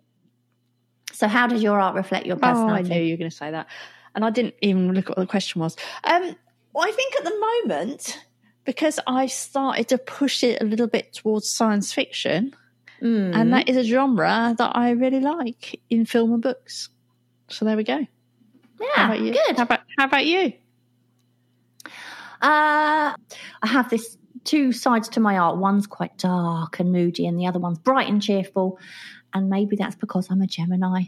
So, how does your art reflect your Oh, I personality? knew you were going to say that. And I didn't even look at what the question was. Um, well, I think at the moment, because I've started to push it a little bit towards science fiction, Mm. and that is a genre that I really like in film and books. So there we go. yeah, How about you? good. How about, how about you? Uh, I have this two sides to my art. One's quite dark and moody, and the other one's bright and cheerful. And maybe that's because I'm a Gemini.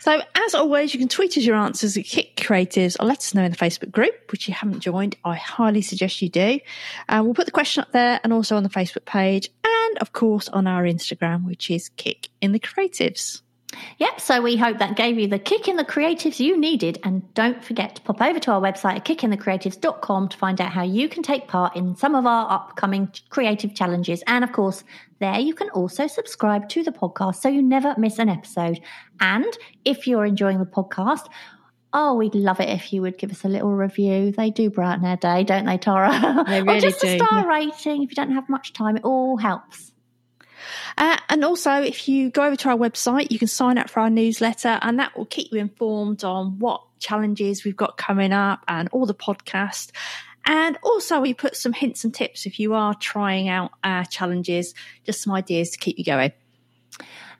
So, as always, you can tweet us your answers at Kick Creatives or let us know in the Facebook group, which you haven't joined. I highly suggest you do. Uh, we'll put the question up there and also on the Facebook page, and of course on our Instagram, which is Kick in the Creatives. Yep, so we hope that gave you the kick in the creatives you needed. And don't forget to pop over to our website at kickinthecreatives.com to find out how you can take part in some of our upcoming creative challenges. And of course, there you can also subscribe to the podcast so you never miss an episode. And if you're enjoying the podcast, Oh, we'd love it if you would give us a little review. They do brighten our day, don't they, Tara? They really or just a star yeah. rating if you don't have much time. It all helps. Uh, and also, if you go over to our website, you can sign up for our newsletter, and that will keep you informed on what challenges we've got coming up and all the podcasts. And also, we put some hints and tips if you are trying out our challenges, just some ideas to keep you going.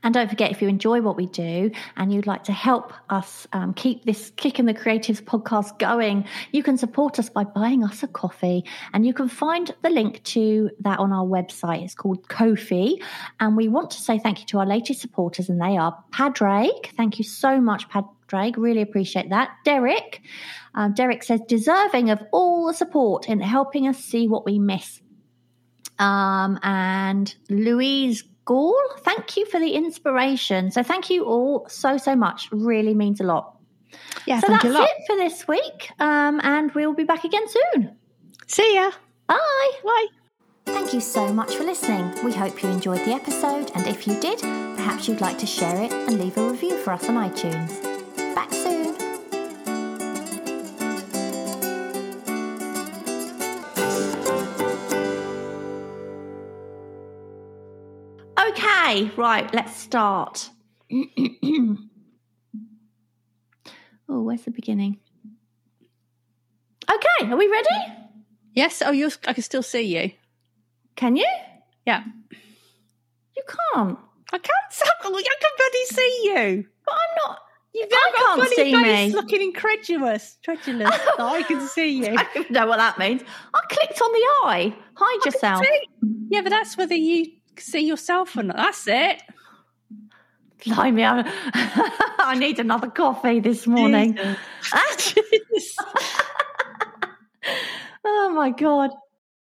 And don't forget, if you enjoy what we do and you'd like to help us um, keep this Kick in the Creatives podcast going, you can support us by buying us a coffee. And you can find the link to that on our website. It's called Ko-fi. And we want to say thank you to our latest supporters, and they are Padraig. Thank you so much, Padraig. Really appreciate that. Derek. Um, Derek says, deserving of all the support in helping us see what we miss. Um, and Louise Gall, thank you for the inspiration. So thank you all so, so much. Really means a lot. Yeah, so thank that's you a lot. it for this week. Um, and we'll be back again soon. See ya. Bye. Bye. Thank you so much for listening. We hope you enjoyed the episode. And if you did, perhaps you'd like to share it and leave a review for us on iTunes. Okay, right, let's start. oh, where's the beginning? Okay, are we ready? Yes. Oh, you're, I can still see you. Can you? Yeah. You can't. I can't. I can bloody see you. But I'm not. You've I can't funny see face me. looking incredulous. Incredulous. that oh, I can see you. I don't know what that means. I clicked on the eye. Hide yourself. Yeah, but that's whether you see yourself and. That's it. Blimey, I'm- I need another coffee this morning. Jesus. oh my god.